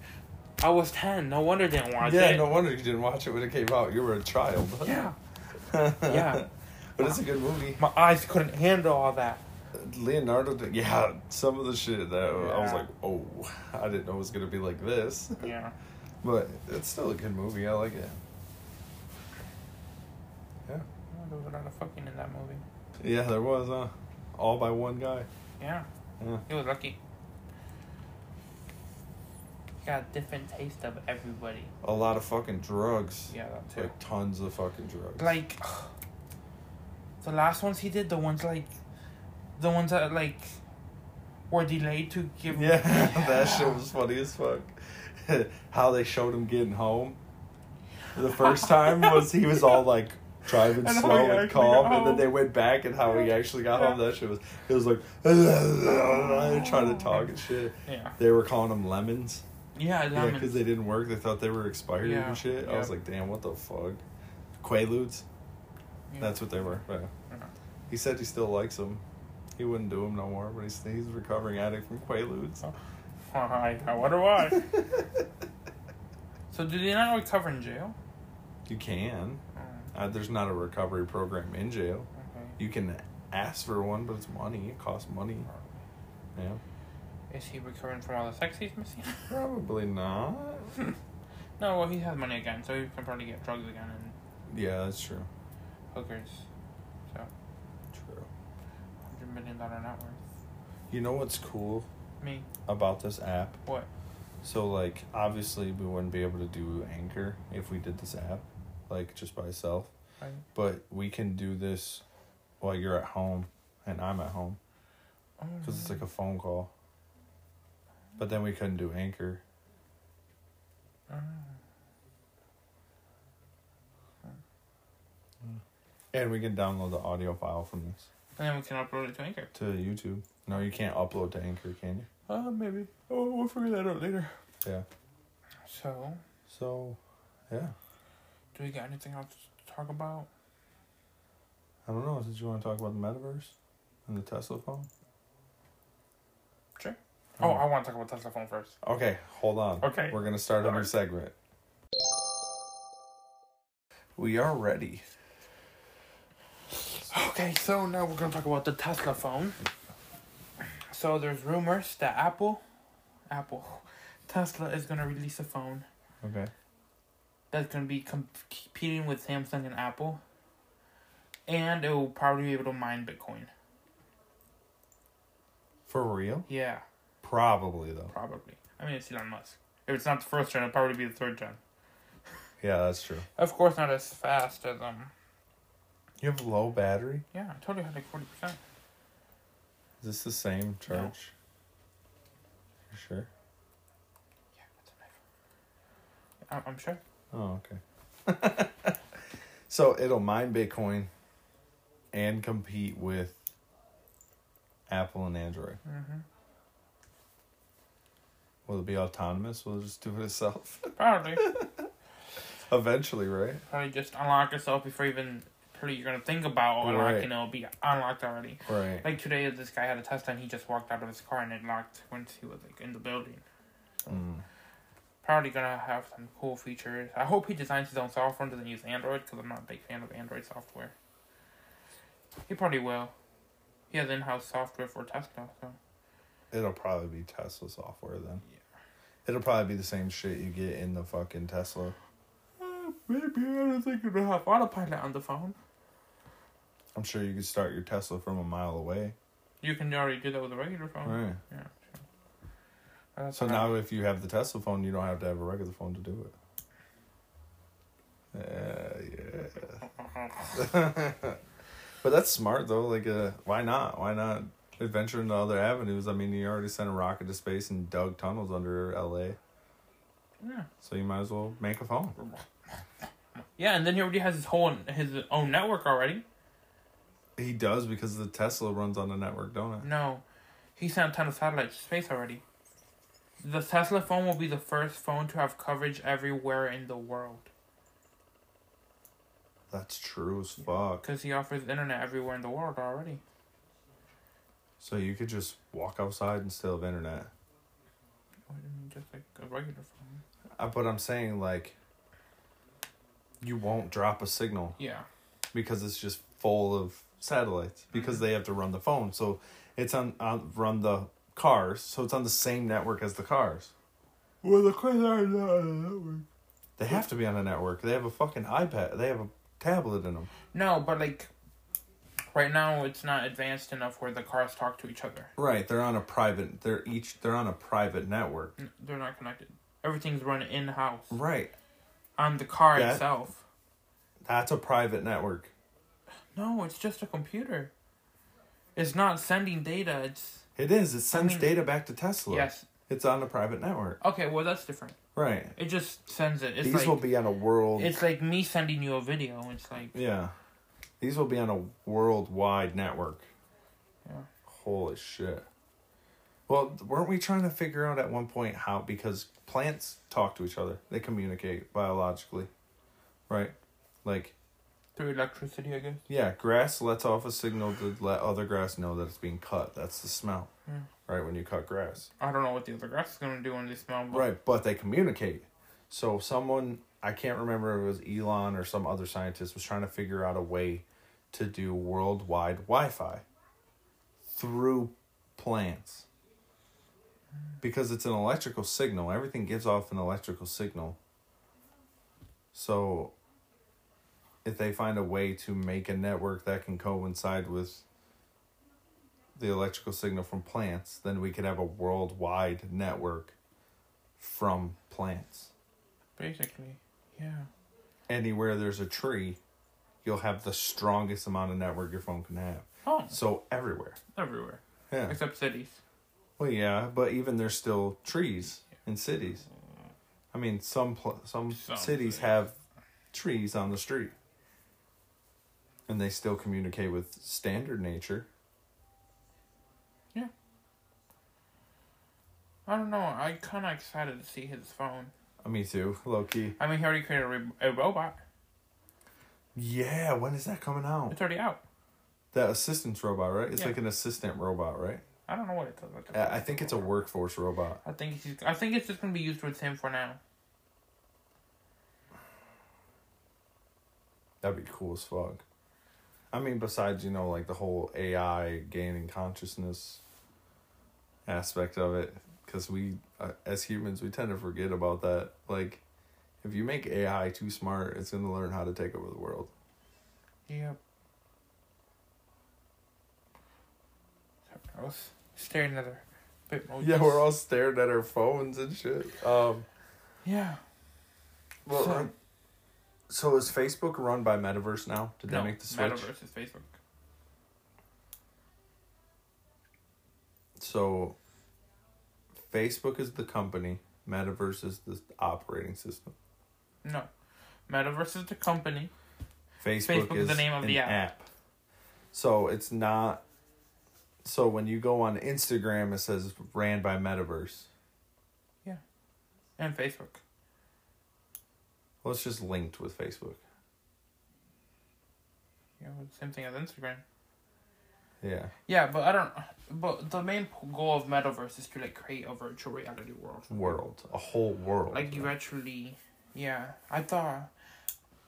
I was ten. No wonder I didn't watch yeah, it. Yeah, no wonder you didn't watch it when it came out. You were a child. Yeah. Yeah. but it's a good movie. My eyes couldn't handle all that. Leonardo, did- yeah, some of the shit that I was like, oh, I didn't know it was gonna be like this. Yeah. But it's still a good movie. I like it. Yeah, There was a lot of fucking in that movie. yeah, there was, huh? All by one guy. Yeah. Yeah. He was lucky. He got a different taste of everybody. A lot of fucking drugs. Yeah, that too. Like tons of fucking drugs. Like the last ones he did, the ones like the ones that like were delayed to give yeah, that shit was funny as fuck. How they showed him getting home. The first time was he was all like driving And slow and calm, and then they went back and how he actually got Yeah. home. That shit was it was like trying to talk and shit. Yeah. They were calling him lemons. Yeah, Yeah, lemons. because they didn't work. They thought they were expired Yeah, and shit. I was like, damn, what the fuck? Quaaludes. Yeah. That's what they were. Yeah. he said he still likes them. He wouldn't do them no more, but he's he's a recovering addict from Quaaludes. I, I wonder why. so did he not recover in jail? you can. Oh, Uh, there's not a recovery program in jail. okay. You can ask for one, but it's money. It costs money. Yeah. Is he recovering from all the sex he's missing? Probably not. no, well he has money again, so he can probably get drugs again and Yeah, that's true. hookers. So True. hundred million dollar net worth. You know what's cool Me. about this app? What? So like obviously we wouldn't be able to do Anchor if we did this app, like just by itself. Right. But we can do this while you're at home and I'm at home Oh, because it's like a phone call. But then we couldn't do Anchor. oh. And we can download the audio file from this And then we can upload it to Anchor. to YouTube. No, you can't upload to Anchor, can you? Uh, maybe. Oh, we'll figure that out later. Yeah. So, So, yeah. do we got anything else to talk about? I don't know. Did you want to talk about the metaverse and the Tesla phone? Sure. Oh, I want to talk about Tesla phone first. Okay, hold on. Okay. We're gonna start a new Alright. segment. We are ready. Okay, so now we're gonna talk about the Tesla phone. So there's rumors that Apple, Apple, Tesla is gonna release a phone Okay. that's gonna be competing with Samsung and Apple, and it will probably be able to mine Bitcoin. For real? Yeah, Probably though. probably. I mean, it's Elon Musk. If it's not the first gen, it'll probably be the third gen. Yeah, that's true. Of course, not as fast as um. You have low battery? Yeah, I told you I had like forty percent. Is this the same charge? You sure? Yeah, that's a knife. I'm, I'm sure. Oh, okay. so it'll mine Bitcoin and compete with Apple and Android. Mm-hmm. Will it be autonomous? Will it just do it itself? Probably. Eventually, right? probably just unlock yourself before even probably you're gonna think about Right. unlocking it'll be unlocked already. Right. Like today this guy had a Tesla and he just walked out of his car and it locked once he was like in the building. Mm. Probably gonna have some cool features. I hope he designs his own software and doesn't use Android because I'm not a big fan of Android software. He probably will. He has in-house software for Tesla, so It'll probably be Tesla software then. Yeah. It'll probably be the same shit you get in the fucking Tesla. uh, maybe I don't think it'll have autopilot on the phone. I'm sure you could start your Tesla from a mile away. You can already do that with a regular phone. Right. Yeah. Sure. That's So now if you have the Tesla phone, you don't have to have a regular phone to do it. Yeah, yeah. but that's smart though. Like, uh, why not? Why not adventure into other avenues? I mean, you already sent a rocket to space and dug tunnels under L.A. Yeah. So you might as well make a phone. Yeah, and then he already has his whole his own network already. He does because the Tesla runs on the network, don't it? No, he sent a ton of satellites to space already. The Tesla phone will be the first phone to have coverage everywhere in the world That's true as fuck. because he offers internet everywhere in the world already. So you could just walk outside and still have internet. What do you mean, Just like a regular phone. Uh, but I'm saying like, you won't drop a signal Yeah. because it's just full of satellites because mm-hmm. they have to run the phone. So it's on, on run the cars. So it's on the same network as the cars. Well, the cars are not on the network. They have to be on a network. They have a fucking iPad. They have a tablet in them. No, but like, right now it's not advanced enough where the cars talk to each other. Right. They're on a private. They're each. They're on a private network. They're not connected. Everything's run in house Right. on the car Yeah. itself. That's a private network. No, it's just a computer. It's not sending data. It's It is. It sends mean- data back to Tesla. yes. It's on a private network. Okay, well that's different. Right. It just sends it. It's These like will be on a world. it's like me sending you a video. It's like Yeah. These will be on a worldwide network. Yeah. Holy shit. Well, weren't we trying to figure out at one point how because plants talk to each other, they communicate biologically, right? Like, through electricity, I guess. yeah, grass lets off a signal to let other grass know that it's being cut. That's the smell, Hmm. right? When you cut grass, I don't know what the other grass is gonna do when they smell. But right? But they communicate. So someone I can't remember if it was Elon or some other scientist was trying to figure out a way to do worldwide Wi-Fi through plants because it's an electrical signal. Everything gives off an electrical signal. So if they find a way to make a network that can coincide with the electrical signal from plants, then we could have a worldwide network from plants. basically, yeah. Anywhere there's a tree, you'll have the strongest amount of network your phone can have. Oh, So everywhere. everywhere Yeah. except cities. Well, yeah, but even there's still trees in cities. I mean, some pl- some Some cities cities. have trees on the street. And they still communicate with standard nature. Yeah. I don't know. I kind of excited to see his phone. Uh, Me too, low key. I mean, he already created a, re- a robot. Yeah, when is that coming out? It's already out. The assistance robot, right? It's Yeah. like an assistant robot, right? I don't know what it does. Like I I think it's a workforce robot. I think it's. I think it's just gonna be used with him for now. That'd be cool as fuck. I mean, besides, you know, like the whole AI gaining consciousness aspect of it, because we, uh, as humans, we tend to forget about that. Like, if you make AI too smart, it's going to learn how to take over the world. Yep. Staring at her. Bit Yeah, we're all staring at our phones and shit. Um, Yeah. well, So- so is Facebook run by Metaverse now? Did no, they make the switch? Metaverse is Facebook. So, Facebook is the company. Metaverse is the operating system. No, Metaverse is the company. Facebook, Facebook is is the name of the app. So it's not. So when you go on Instagram, it says ran by Metaverse. Yeah. And Facebook. Well, it's just linked with Facebook. Yeah, same thing as Instagram. Yeah. Yeah, but I don't. But the main goal of Metaverse is to like create a virtual reality world. World, a whole world. Like you actually, yeah. I thought,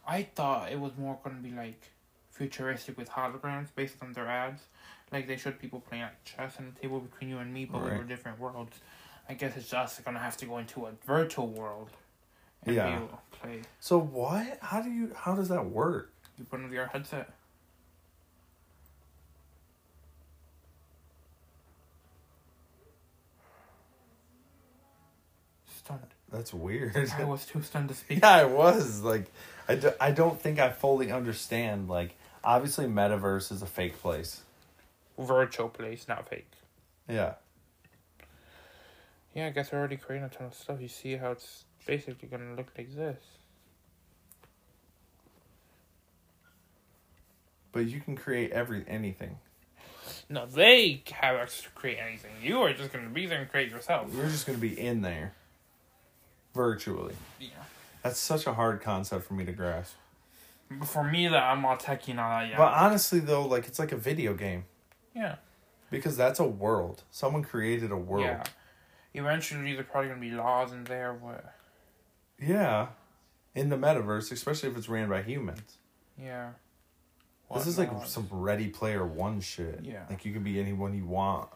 I thought it was more gonna be like futuristic with holograms based on their ads. Like they showed people playing like chess on the table between you and me, but we were different worlds. I guess it's just gonna have to go into a virtual world. And Yeah. Play. So what? How do you? How does that work? You put on your headset. Stunned. That's weird. I was too stunned to speak. yeah, I was like, I, do, I don't think I fully understand. Like, obviously, Metaverse is a fake place. Virtual place, not fake. Yeah. Yeah, I guess we're already creating a ton of stuff. You see how it's basically gonna look like this. But you can create every anything. No, they have us to create anything. You are just gonna be there and create yourself. You're just gonna be in there. Virtually. Yeah. That's such a hard concept for me to grasp. But for me, that I'm all techie and all that. Yeah. But honestly, though, like it's like a video game yeah. because that's a world. Someone created a world. Yeah. Eventually, there's probably gonna be laws in there. What? Yeah. In the metaverse, especially if it's ran by humans. Yeah. this is like some Ready Player One shit. Yeah. Like you can be anyone you want.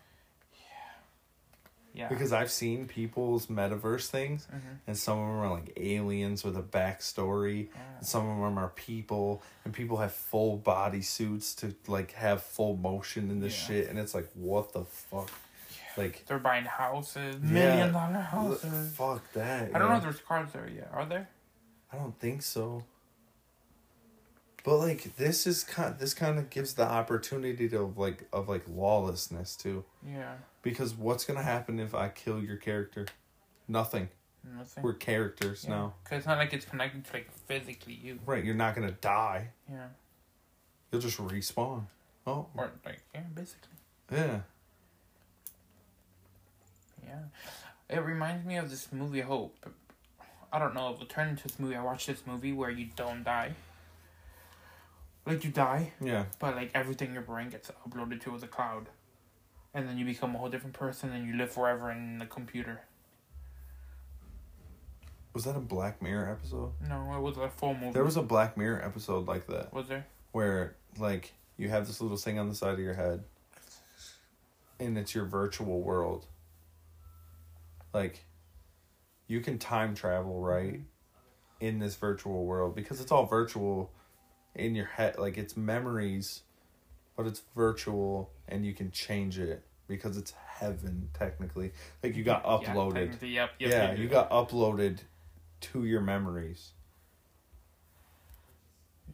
Yeah. Yeah. Because I've seen people's metaverse things, Mhm. and some of them are like aliens with a backstory, and some of them are people, and people have full body suits to like have full motion in this Yeah. shit, and it's like, what the fuck? Like, They're buying houses, Yeah. million dollar houses. fuck that. I don't know if there's cars there yet. Are there? I don't think so. But like this is kind this kind of gives the opportunity to like of like lawlessness too. Yeah. Because what's gonna happen if I kill your character? Nothing. Nothing. We're characters now. Because it's not like it's connected to like physically you. Right, you're not gonna die. Yeah. You'll just respawn. Oh, Or like yeah, basically. yeah. Yeah. It reminds me of this movie. Hope. I don't know. It will turn into this movie. I watched this movie where you don't die. Like you die, Yeah. but like everything in your brain gets uploaded to the cloud, and then you become a whole different person, and you live forever in the computer. Was that a Black Mirror episode? No, it was a full movie. There was a Black Mirror episode like that Was there? where like you have this little thing on the side of your head and it's your virtual world. Like you can time travel, right? In this virtual world because it's all virtual in your head like it's memories but it's virtual and you can change it because it's heaven technically. Like you got uploaded. technically, yep. yep yeah, you got uploaded to your memories.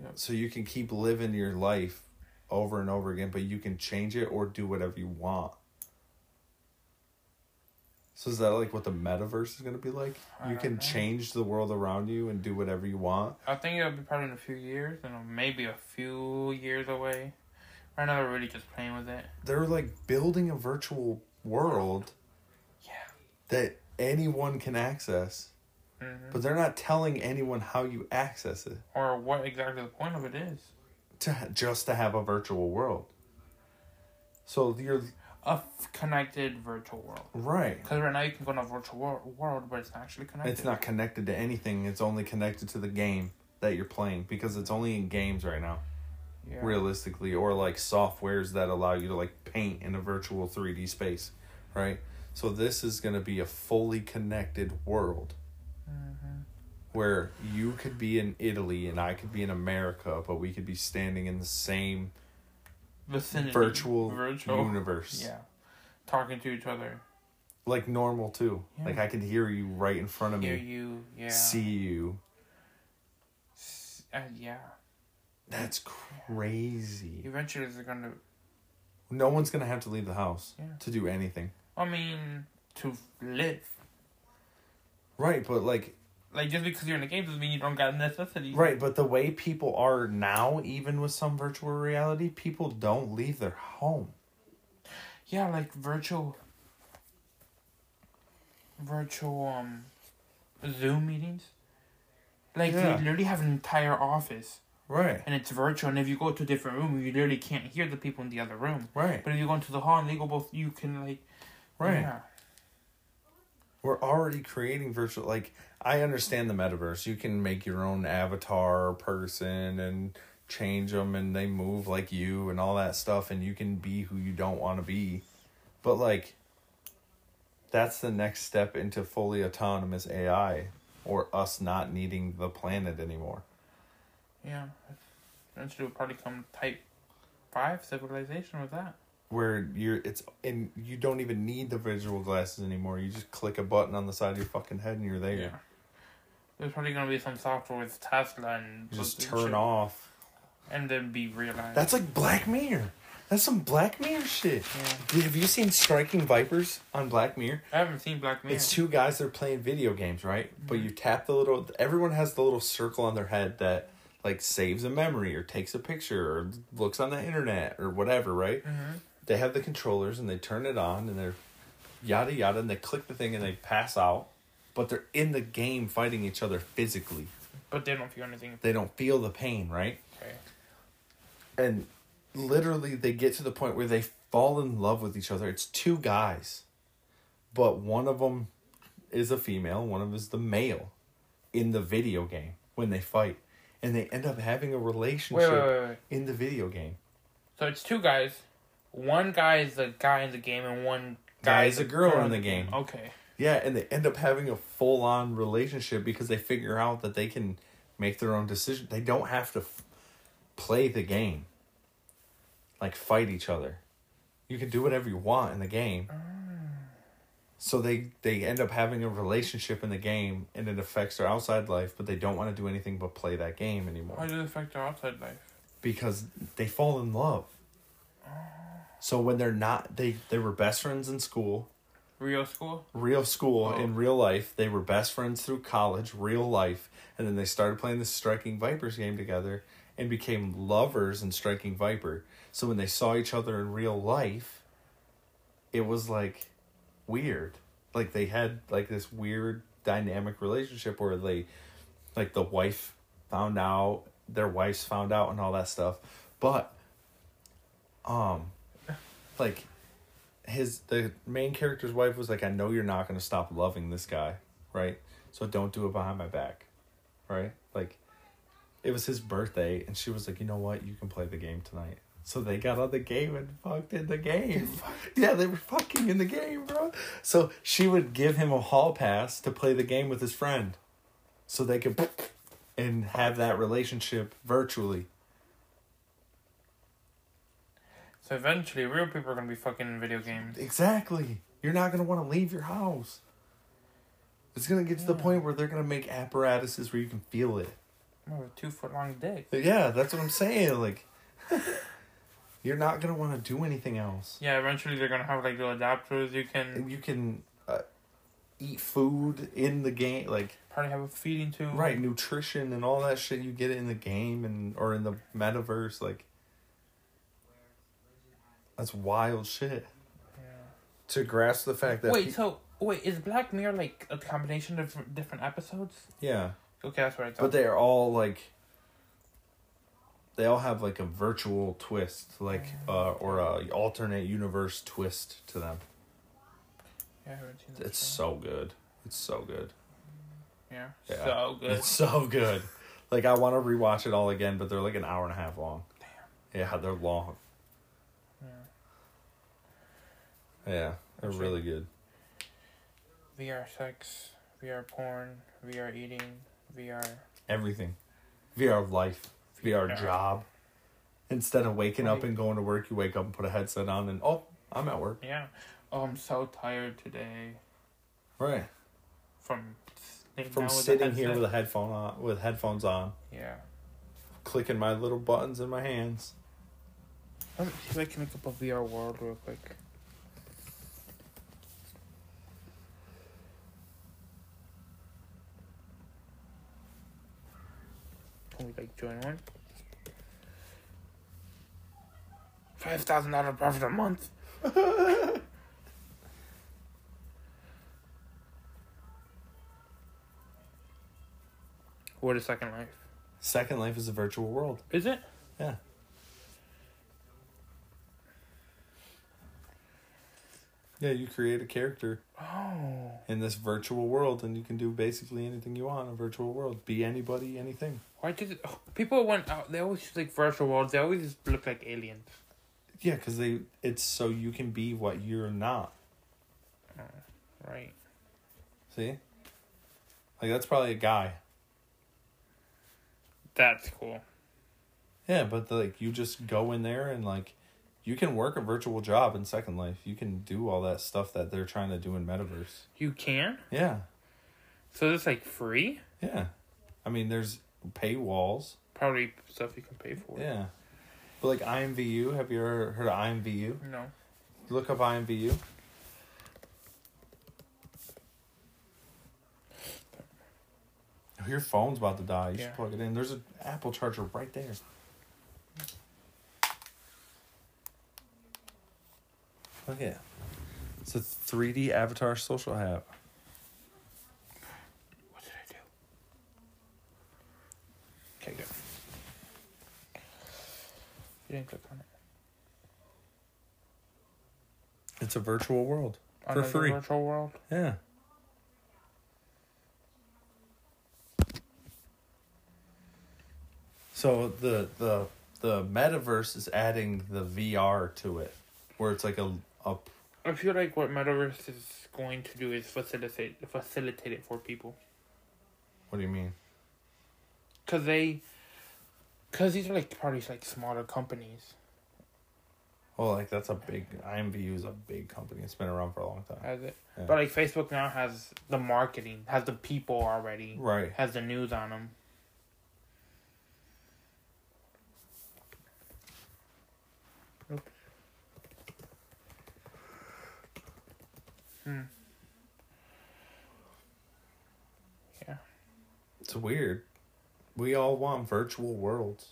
Yep. So you can keep living your life over and over again, but you can change it or do whatever you want. So is that like what the metaverse is gonna be like? I You can know. change the world around you and do whatever you want. I think it'll be probably in a few years, and maybe a few years away. Right now, they're really just playing with it. They're like building a virtual world Yeah. that anyone can access, hmm but they're not telling anyone how you access it. Or what exactly the point of it is. To just to have a virtual world. So you're A f- connected virtual world. right. Because right now you can go in a virtual wor- world, but it's not actually connected. It's not connected to anything. It's only connected to the game that you're playing because it's only in games right now. Yeah. realistically or like softwares that allow you to like paint in a virtual 3D space, right? So this is going to be a fully connected world mm-hmm. where you could be in Italy and I could be in America, but we could be standing in the same Vicinity. virtual, Virtual. universe. Yeah. Talking to each other. Like normal too. Yeah. Like I could hear you right in front of Hear me, you. Yeah. see you. Uh, yeah. That's crazy. Eventually, they're gonna. No one's to have to leave the house Yeah. to do anything. I mean, to live. Right, but like Like just because you're in the game doesn't mean you don't got necessity. Right, but the way people are now, even with some virtual reality, people don't leave their home. Yeah, like virtual. Virtual um, Zoom meetings. Like Yeah. you literally have an entire office, Right, and it's virtual. And if you go to a different room, you literally can't hear the people in the other room. right, But if you go into the hall and they go both, you can like. right. Yeah. We're already creating virtual. Like, I understand the metaverse. You can make your own avatar person and change them, and they move like you and all that stuff, and you can be who you don't want to be. But, like, that's the next step into fully autonomous AI or us not needing the planet anymore. Yeah. Eventually, we'll probably come type five civilization with that. where you're it's and you don't even need the visual glasses anymore. You just click a button on the side of your fucking head and you're there. Yeah. There's probably gonna be some software with Tesla and just turn off. and then be realized. That's like Black Mirror. That's some Black Mirror shit. Yeah. Have you seen Striking Vipers on Black Mirror? I haven't seen Black Mirror. It's two guys that are playing video games, right? But you tap the little. Everyone has the little circle on their head that like saves a memory or takes a picture or looks on the internet or whatever, right? Mhm. They have the controllers and they turn it on and they're yada yada and they click the thing and they pass out, but they're in the game fighting each other physically. But they don't feel anything. They don't feel the pain, right? Okay. and literally they get to the point where they fall in love with each other it's two guys but one of them is a female one of them is the male in the video game when they fight and they end up having a relationship Wait, wait, wait, in the video game So it's two guys. One guy is the guy in the game, and one Guy guy is a girl in the game. Okay. Yeah and they end up having a full-on relationship because they figure out that they can make their own decision. They don't have to f- play the game. Like fight each other. You can do whatever you want in the game. Ah. So they they end up having a relationship in the game and it affects their outside life but they don't want to do anything but play that game anymore. How does it affect their outside life? because they fall in love. Ah. So when they're not they they were best friends in school Real school? real school Oh. in real life. They were best friends through college, real life, and then they started playing the Striking Vipers game together and became lovers in Striking Viper. So when they saw each other in real life, it was like weird. Like they had like this weird dynamic relationship where they like the wife found out, their wives found out and all that stuff. But um like his the main character's wife was like, I know you're not gonna stop loving this guy, right? So don't do it behind my back. Right? Like it was his birthday and she was like, you know what, you can play the game tonight. So they got on the game and fucked in the game. yeah, they were fucking in the game, bro. So she would give him a hall pass to play the game with his friend. So they could and have that relationship virtually. So eventually, real people are gonna be fucking in video games. Exactly. You're not gonna want to leave your house. It's gonna get to the point where they're gonna make apparatuses where you can feel it. Oh, a two foot long dick. Yeah, that's what I'm saying. Like, you're not gonna want to do anything else. Yeah, eventually they're gonna have like little adapters you can. you can, uh, eat food in the game, like Probably have a feeding tube. right nutrition and all that shit. You get it in the game and or in the metaverse, like that's wild shit. Yeah. To grasp the fact that Wait, pe- so wait, is Black Mirror like a combination of different- episodes? yeah, Okay, that's what I thought. but they are all like they all have like a virtual twist, like uh, or a alternate universe twist to them. yeah, I haven't seen that It's show. so good. It's so good. yeah, Yeah. so good. It's so good. Like I want to rewatch it all again, but they're like an hour and a half long. Damn. Yeah, they're long. Yeah, they're Sure. really good. VR sex, VR porn, VR eating, VR. Everything. VR life, VR Yeah. job. Instead of waking up and going to work, you wake up and put a headset on and oh, I'm at work. Yeah. Oh, I'm so tired today Right. from sitting From down with the sitting here with a headphone on, with headphones on, Yeah. clicking my little buttons in my hands. Let me see if I can look up a VR world real quick. Can we like join one? Five thousand dollar profit a month. what is Second Life? Second Life is a virtual world. Is it? Yeah. Yeah, you create a character Oh. in this virtual world and you can do basically anything you want in a virtual world. Be anybody, anything. Why did it, oh, people went out? They always like virtual worlds. They always look like aliens. Yeah, cuz they it's so you can be what you're not. Uh, right. See? Like that's probably a guy. That's cool. Yeah, but like you just go in there and like you can work a virtual job in Second Life. You can do all that stuff that they're trying to do in Metaverse. You can. Yeah. So it's like free. Yeah. I mean, there's paywalls. Probably stuff you can pay for. Yeah. But like IMVU, have you ever heard of IMVU? No. Look up IMVU. Your phone's about to die. You Yeah. should plug it in. There's an Apple charger right there. Look at it. It's a 3D avatar social app. What did I do? Okay, good. You didn't click on it. It's a virtual world for Another free. Virtual world. Yeah. So the the the metaverse is adding the VR to it, where it's like a a I feel like what Metaverse is going to do is facilitate facilitate it for people. what do you mean? Cause they, cause these are like probably like smaller companies. Oh, like that's a big IMVU is a big company. It's been around for a long time. Has it? Yeah. But like Facebook now has the marketing, has the people already, Right. has the news on them. Oops. Hmm. Yeah. It's weird. We all want virtual worlds.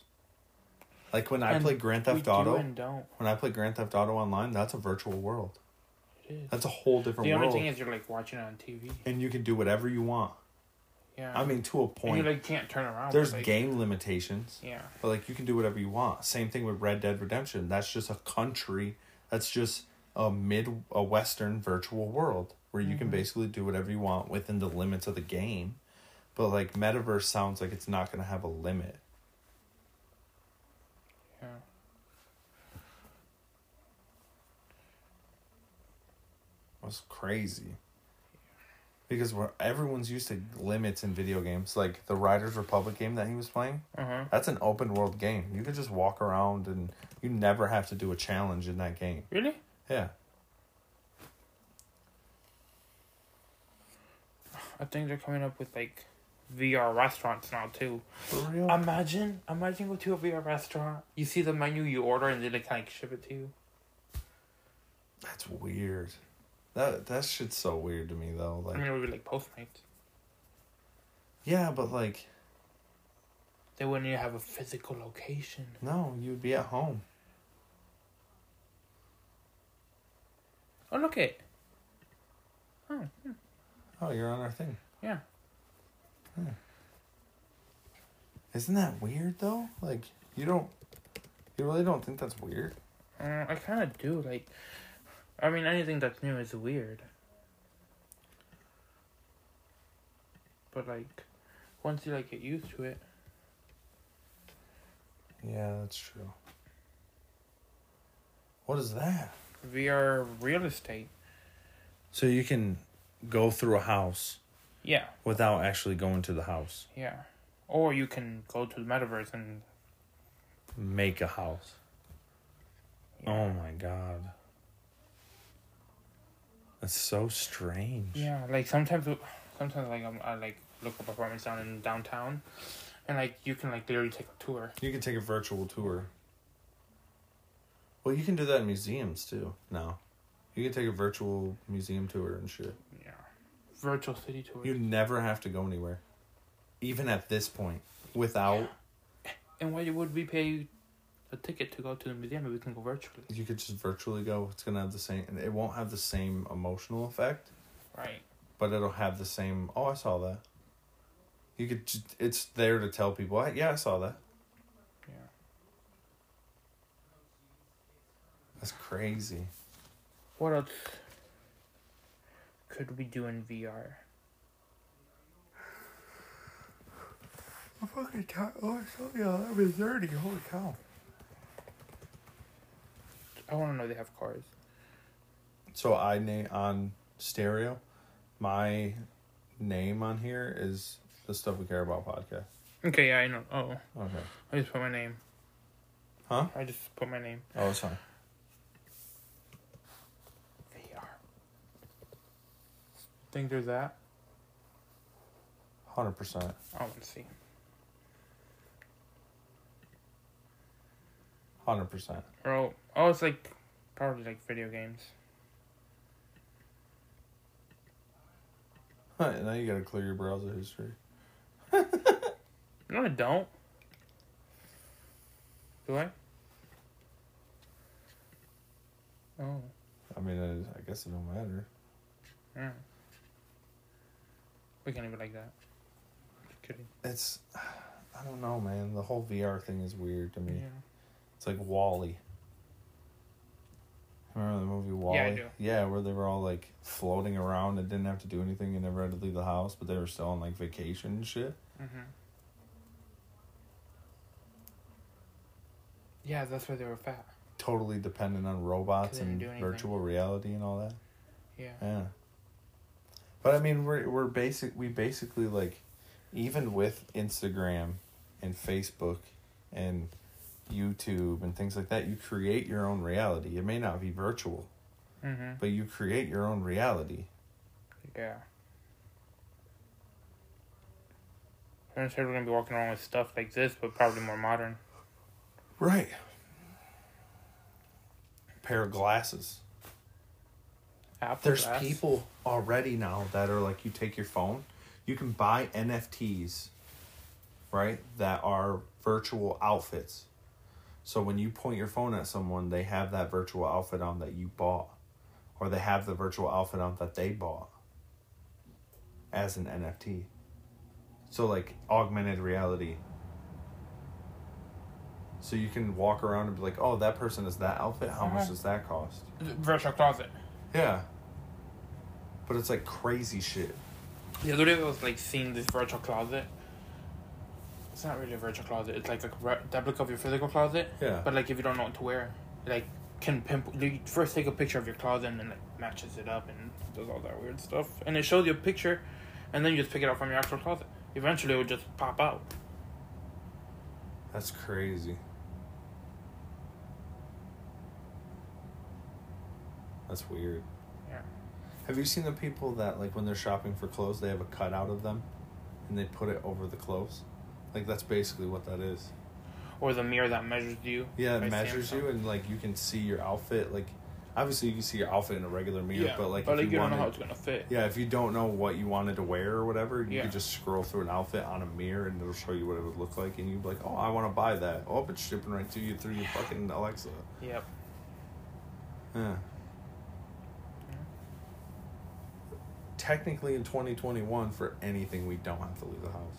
Like when I And play Grand we Theft do Auto, and don't. when I play Grand Theft Auto online, that's a virtual world. It is. That's a whole different The only world. thing is you're like watching it on TV. and you can do whatever you want. Yeah. I mean, to a and point. you like can't turn around. There's like, game limitations, Yeah. but like you can do whatever you want. Same thing with Red Dead Redemption. That's just a country. That's just a mid a western virtual world where you can mm-hmm. basically do whatever you want within the limits of the game. But like metaverse sounds like it's not going to have a limit. Yeah. That's crazy. Because we're, everyone's used to limits in video games. Like the Riders Republic game that he was playing, huh. that's an open world game. You can just walk around and you never have to do a challenge in that game. Really? Yeah. I think they're coming up with like VR restaurants now too. For real? Imagine, imagine go to a VR restaurant. You see the menu, you order, and then they like kind ship it to you. That's weird. That that shit's so weird to me though. Like I mean, it would be like Postmates. yeah, but like They wouldn't even have a physical location. no, you'd be at home. Oh, look it. Oh, hmm. Oh, you're on our thing. yeah. Isn't that weird though? Like you don't you really don't think that's weird? Uh, I kind of do. Like, I mean, anything that's new is weird. But like, once you like get used to it, Yeah, that's true. What is that? VR real estate. So you can go through a house Yeah, without actually going to the house. yeah. Or you can go to the metaverse and Make a house. Oh my god. That's so strange. yeah, like sometimes, sometimes like I'm, I like look up apartments down in downtown, and like you can like literally take a tour. You can take a virtual tour. Well, you can do that in museums too. No. You can take a virtual museum tour and shit. Yeah, virtual city tour. You never have to go anywhere. Even at this point. Without and why would we pay a ticket to go to the museum if we can go virtually? you could just virtually go. It's gonna have the same it won't have the same emotional effect, Right. but it'll have the same oh I saw that. You could just, it's there to tell people, "I- yeah, I saw that. Yeah. That's crazy. What else could we do in VR? I'm fucking tired. Oh, I saw yeah, that was 30. Holy cow. I want to know they have cars. So I name on stereo, my name on here is the stuff we care about podcast. Okay, yeah, I know. Oh, Okay. I just put my name. Huh? I just put my name. Oh, it's fine. Think there's that? Hundred percent. I want to see. Hundred percent. Oh, oh, it's like probably like video games. Huh, now you gotta clear your browser history. No, I don't. Do I? Oh, I mean, I, I guess it don't matter. yeah. We can't even like that. Just kidding. It's, I don't know, man. The whole VR thing is weird to me. Yeah. It's like WALL-E. Remember the movie WALL-E? Yeah, I do. Yeah, where they were all like floating around and didn't have to do anything and never had to leave the house, but they were still on like vacation and shit. Mm-hmm. Yeah, that's why they were fat. Totally dependent on robots and virtual reality and all that. Yeah. Yeah. But I mean, we're we're basic. We basically like, even with Instagram, and Facebook, and YouTube and things like that, you create your own reality. It may not be virtual, Mm-hmm. but you create your own reality. Yeah. I'm sure we're gonna be walking around with stuff like this, but probably more modern. Right. Pair of glasses. Apple There's Glass. people already now that are like you take your phone, you can buy NFTs, right? That are virtual outfits. So when you point your phone at someone, they have that virtual outfit on that you bought, or they have the virtual outfit on that they bought as an NFT. So like augmented reality. So you can walk around and be like, "Oh, that person is that outfit. How much does that cost?" Virtual closet. Yeah. But it's like crazy shit. The other day I was like seeing this virtual closet. It's not really a virtual closet. It's like a re- replica of your physical closet. Yeah. But like if you don't know what to wear, like can pimp. You first take a picture of your closet and then like matches it up and does all that weird stuff. And it shows you a picture, and then you just pick it up from your actual closet. Eventually, it will just pop out. That's crazy. That's weird. Yeah. Have you seen the people that like when they're shopping for clothes, they have a cutout of them, and they put it over the clothes? Like that's basically what that is. Or the mirror that measures you. Yeah, it measures Samsung. you, and like you can see your outfit. Like, obviously you can see your outfit in a regular mirror, but like if you, you, don't know how it's gonna fit. yeah, if you don't know what you wanted to wear or whatever, you Yeah. could just scroll through an outfit on a mirror and it'll show you what it would look like, and you'd be like, oh, I want to buy that. Oh, it's shipping right to you through your fucking Alexa. Yep. Yeah. Technically, in 2021, for anything, we don't have to leave the house.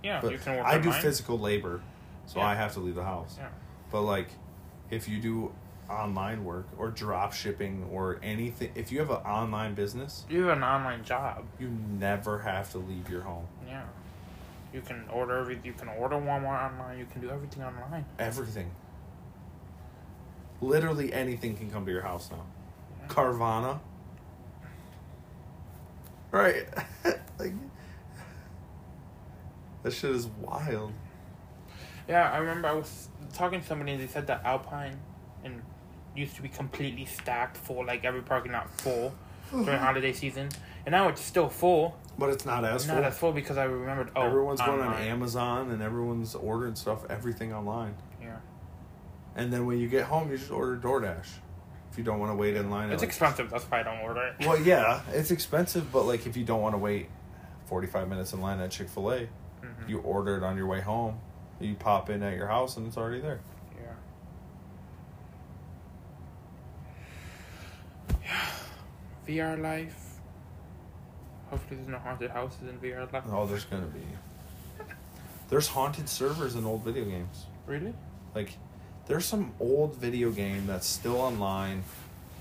Yeah, But you can work I do online. physical labor, so Yeah. I have to leave the house. Yeah. But like, if you do online work or drop shipping or anything, if you have an online business, You have an online job. you never have to leave your home. Yeah. You can order every. You can order Walmart online. You can do everything online. Everything. Literally anything can come to your house now. Yeah. Carvana. Right. like that shit is wild. Yeah, I remember I was talking to somebody and they said that Alpine and used to be completely stacked full, like every parking lot full during holiday season, and now it's still full. But it's not as It's full. not as full because I remembered. Oh, everyone's going on. Amazon and everyone's ordering stuff, everything online. Yeah, And then when you get home, you just order DoorDash. If you don't want to wait in line. it's like- expensive. That's why I don't order it. Well, yeah, it's expensive, but like if you don't want to wait 45 minutes in line at Chick fil A, Mhm. you order it on your way home. You pop in at your house and it's already there. Yeah. Yeah. VR life. Hopefully, there's no haunted houses in VR life. Oh, there's going to be. There's haunted servers in old video games. Really? Like, there's some old video game that's still online.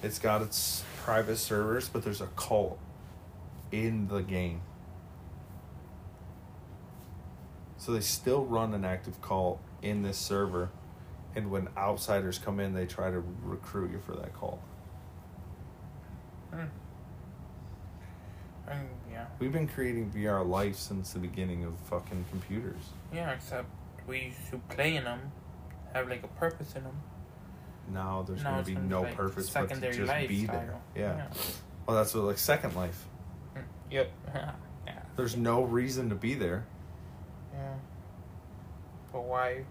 It's got its private servers, but there's a cult in the game. So they still run an active cult in this server, and when outsiders come in, they try to recruit you for that cult. Hmm. I mean, yeah. We've been creating VR life since the beginning of fucking computers. Yeah, except we used to play in them, have like a purpose in them. Now there's Now going to be no like purpose but to secondary just be there. lifestyle. Yeah. Well, that's what like Second Life. Mm, Yep. yeah. There's no reason to be there. Yeah. But why?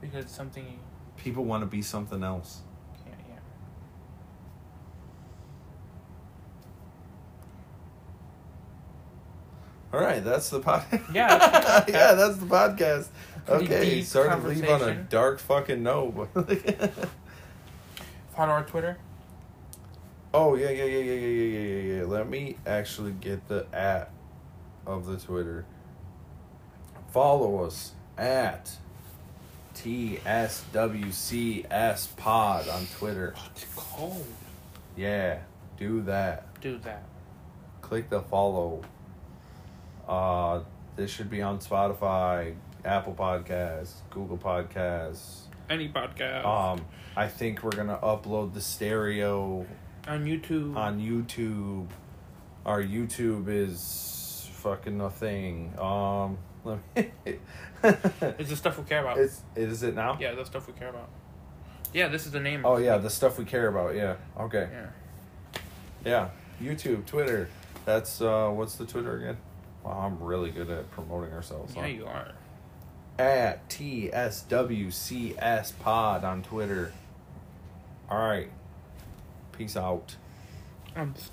Because something People want to be something else. Yeah. All right, that's the pod. Yeah, that's the podcast. yeah, that's the podcast. Pretty okay, deep sorry to leave on a dark fucking note. Follow our Twitter. oh yeah, yeah, yeah, yeah, yeah, yeah, yeah, yeah, yeah. Let me actually get the at of the Twitter. Follow us at TSWCS Pod on Twitter. It's cold. Yeah, do that. Do that. click the follow. Uh, this should be on Spotify, Apple Podcasts, Google Podcasts. Any podcast Um, I think we're gonna upload the stereo on YouTube. on YouTube. Our YouTube is fucking nothing. Um, let me. it's the stuff we care about. it's is it now? yeah, the stuff we care about. Yeah, this is the name. Oh of it. yeah, the stuff we care about. Yeah. Okay. Yeah. Yeah. YouTube, Twitter. That's uh, what's the Twitter again? Wow, I'm really good at promoting ourselves. Yeah, huh? you are. At TSWCS Pod on Twitter. All right. Peace out. I'm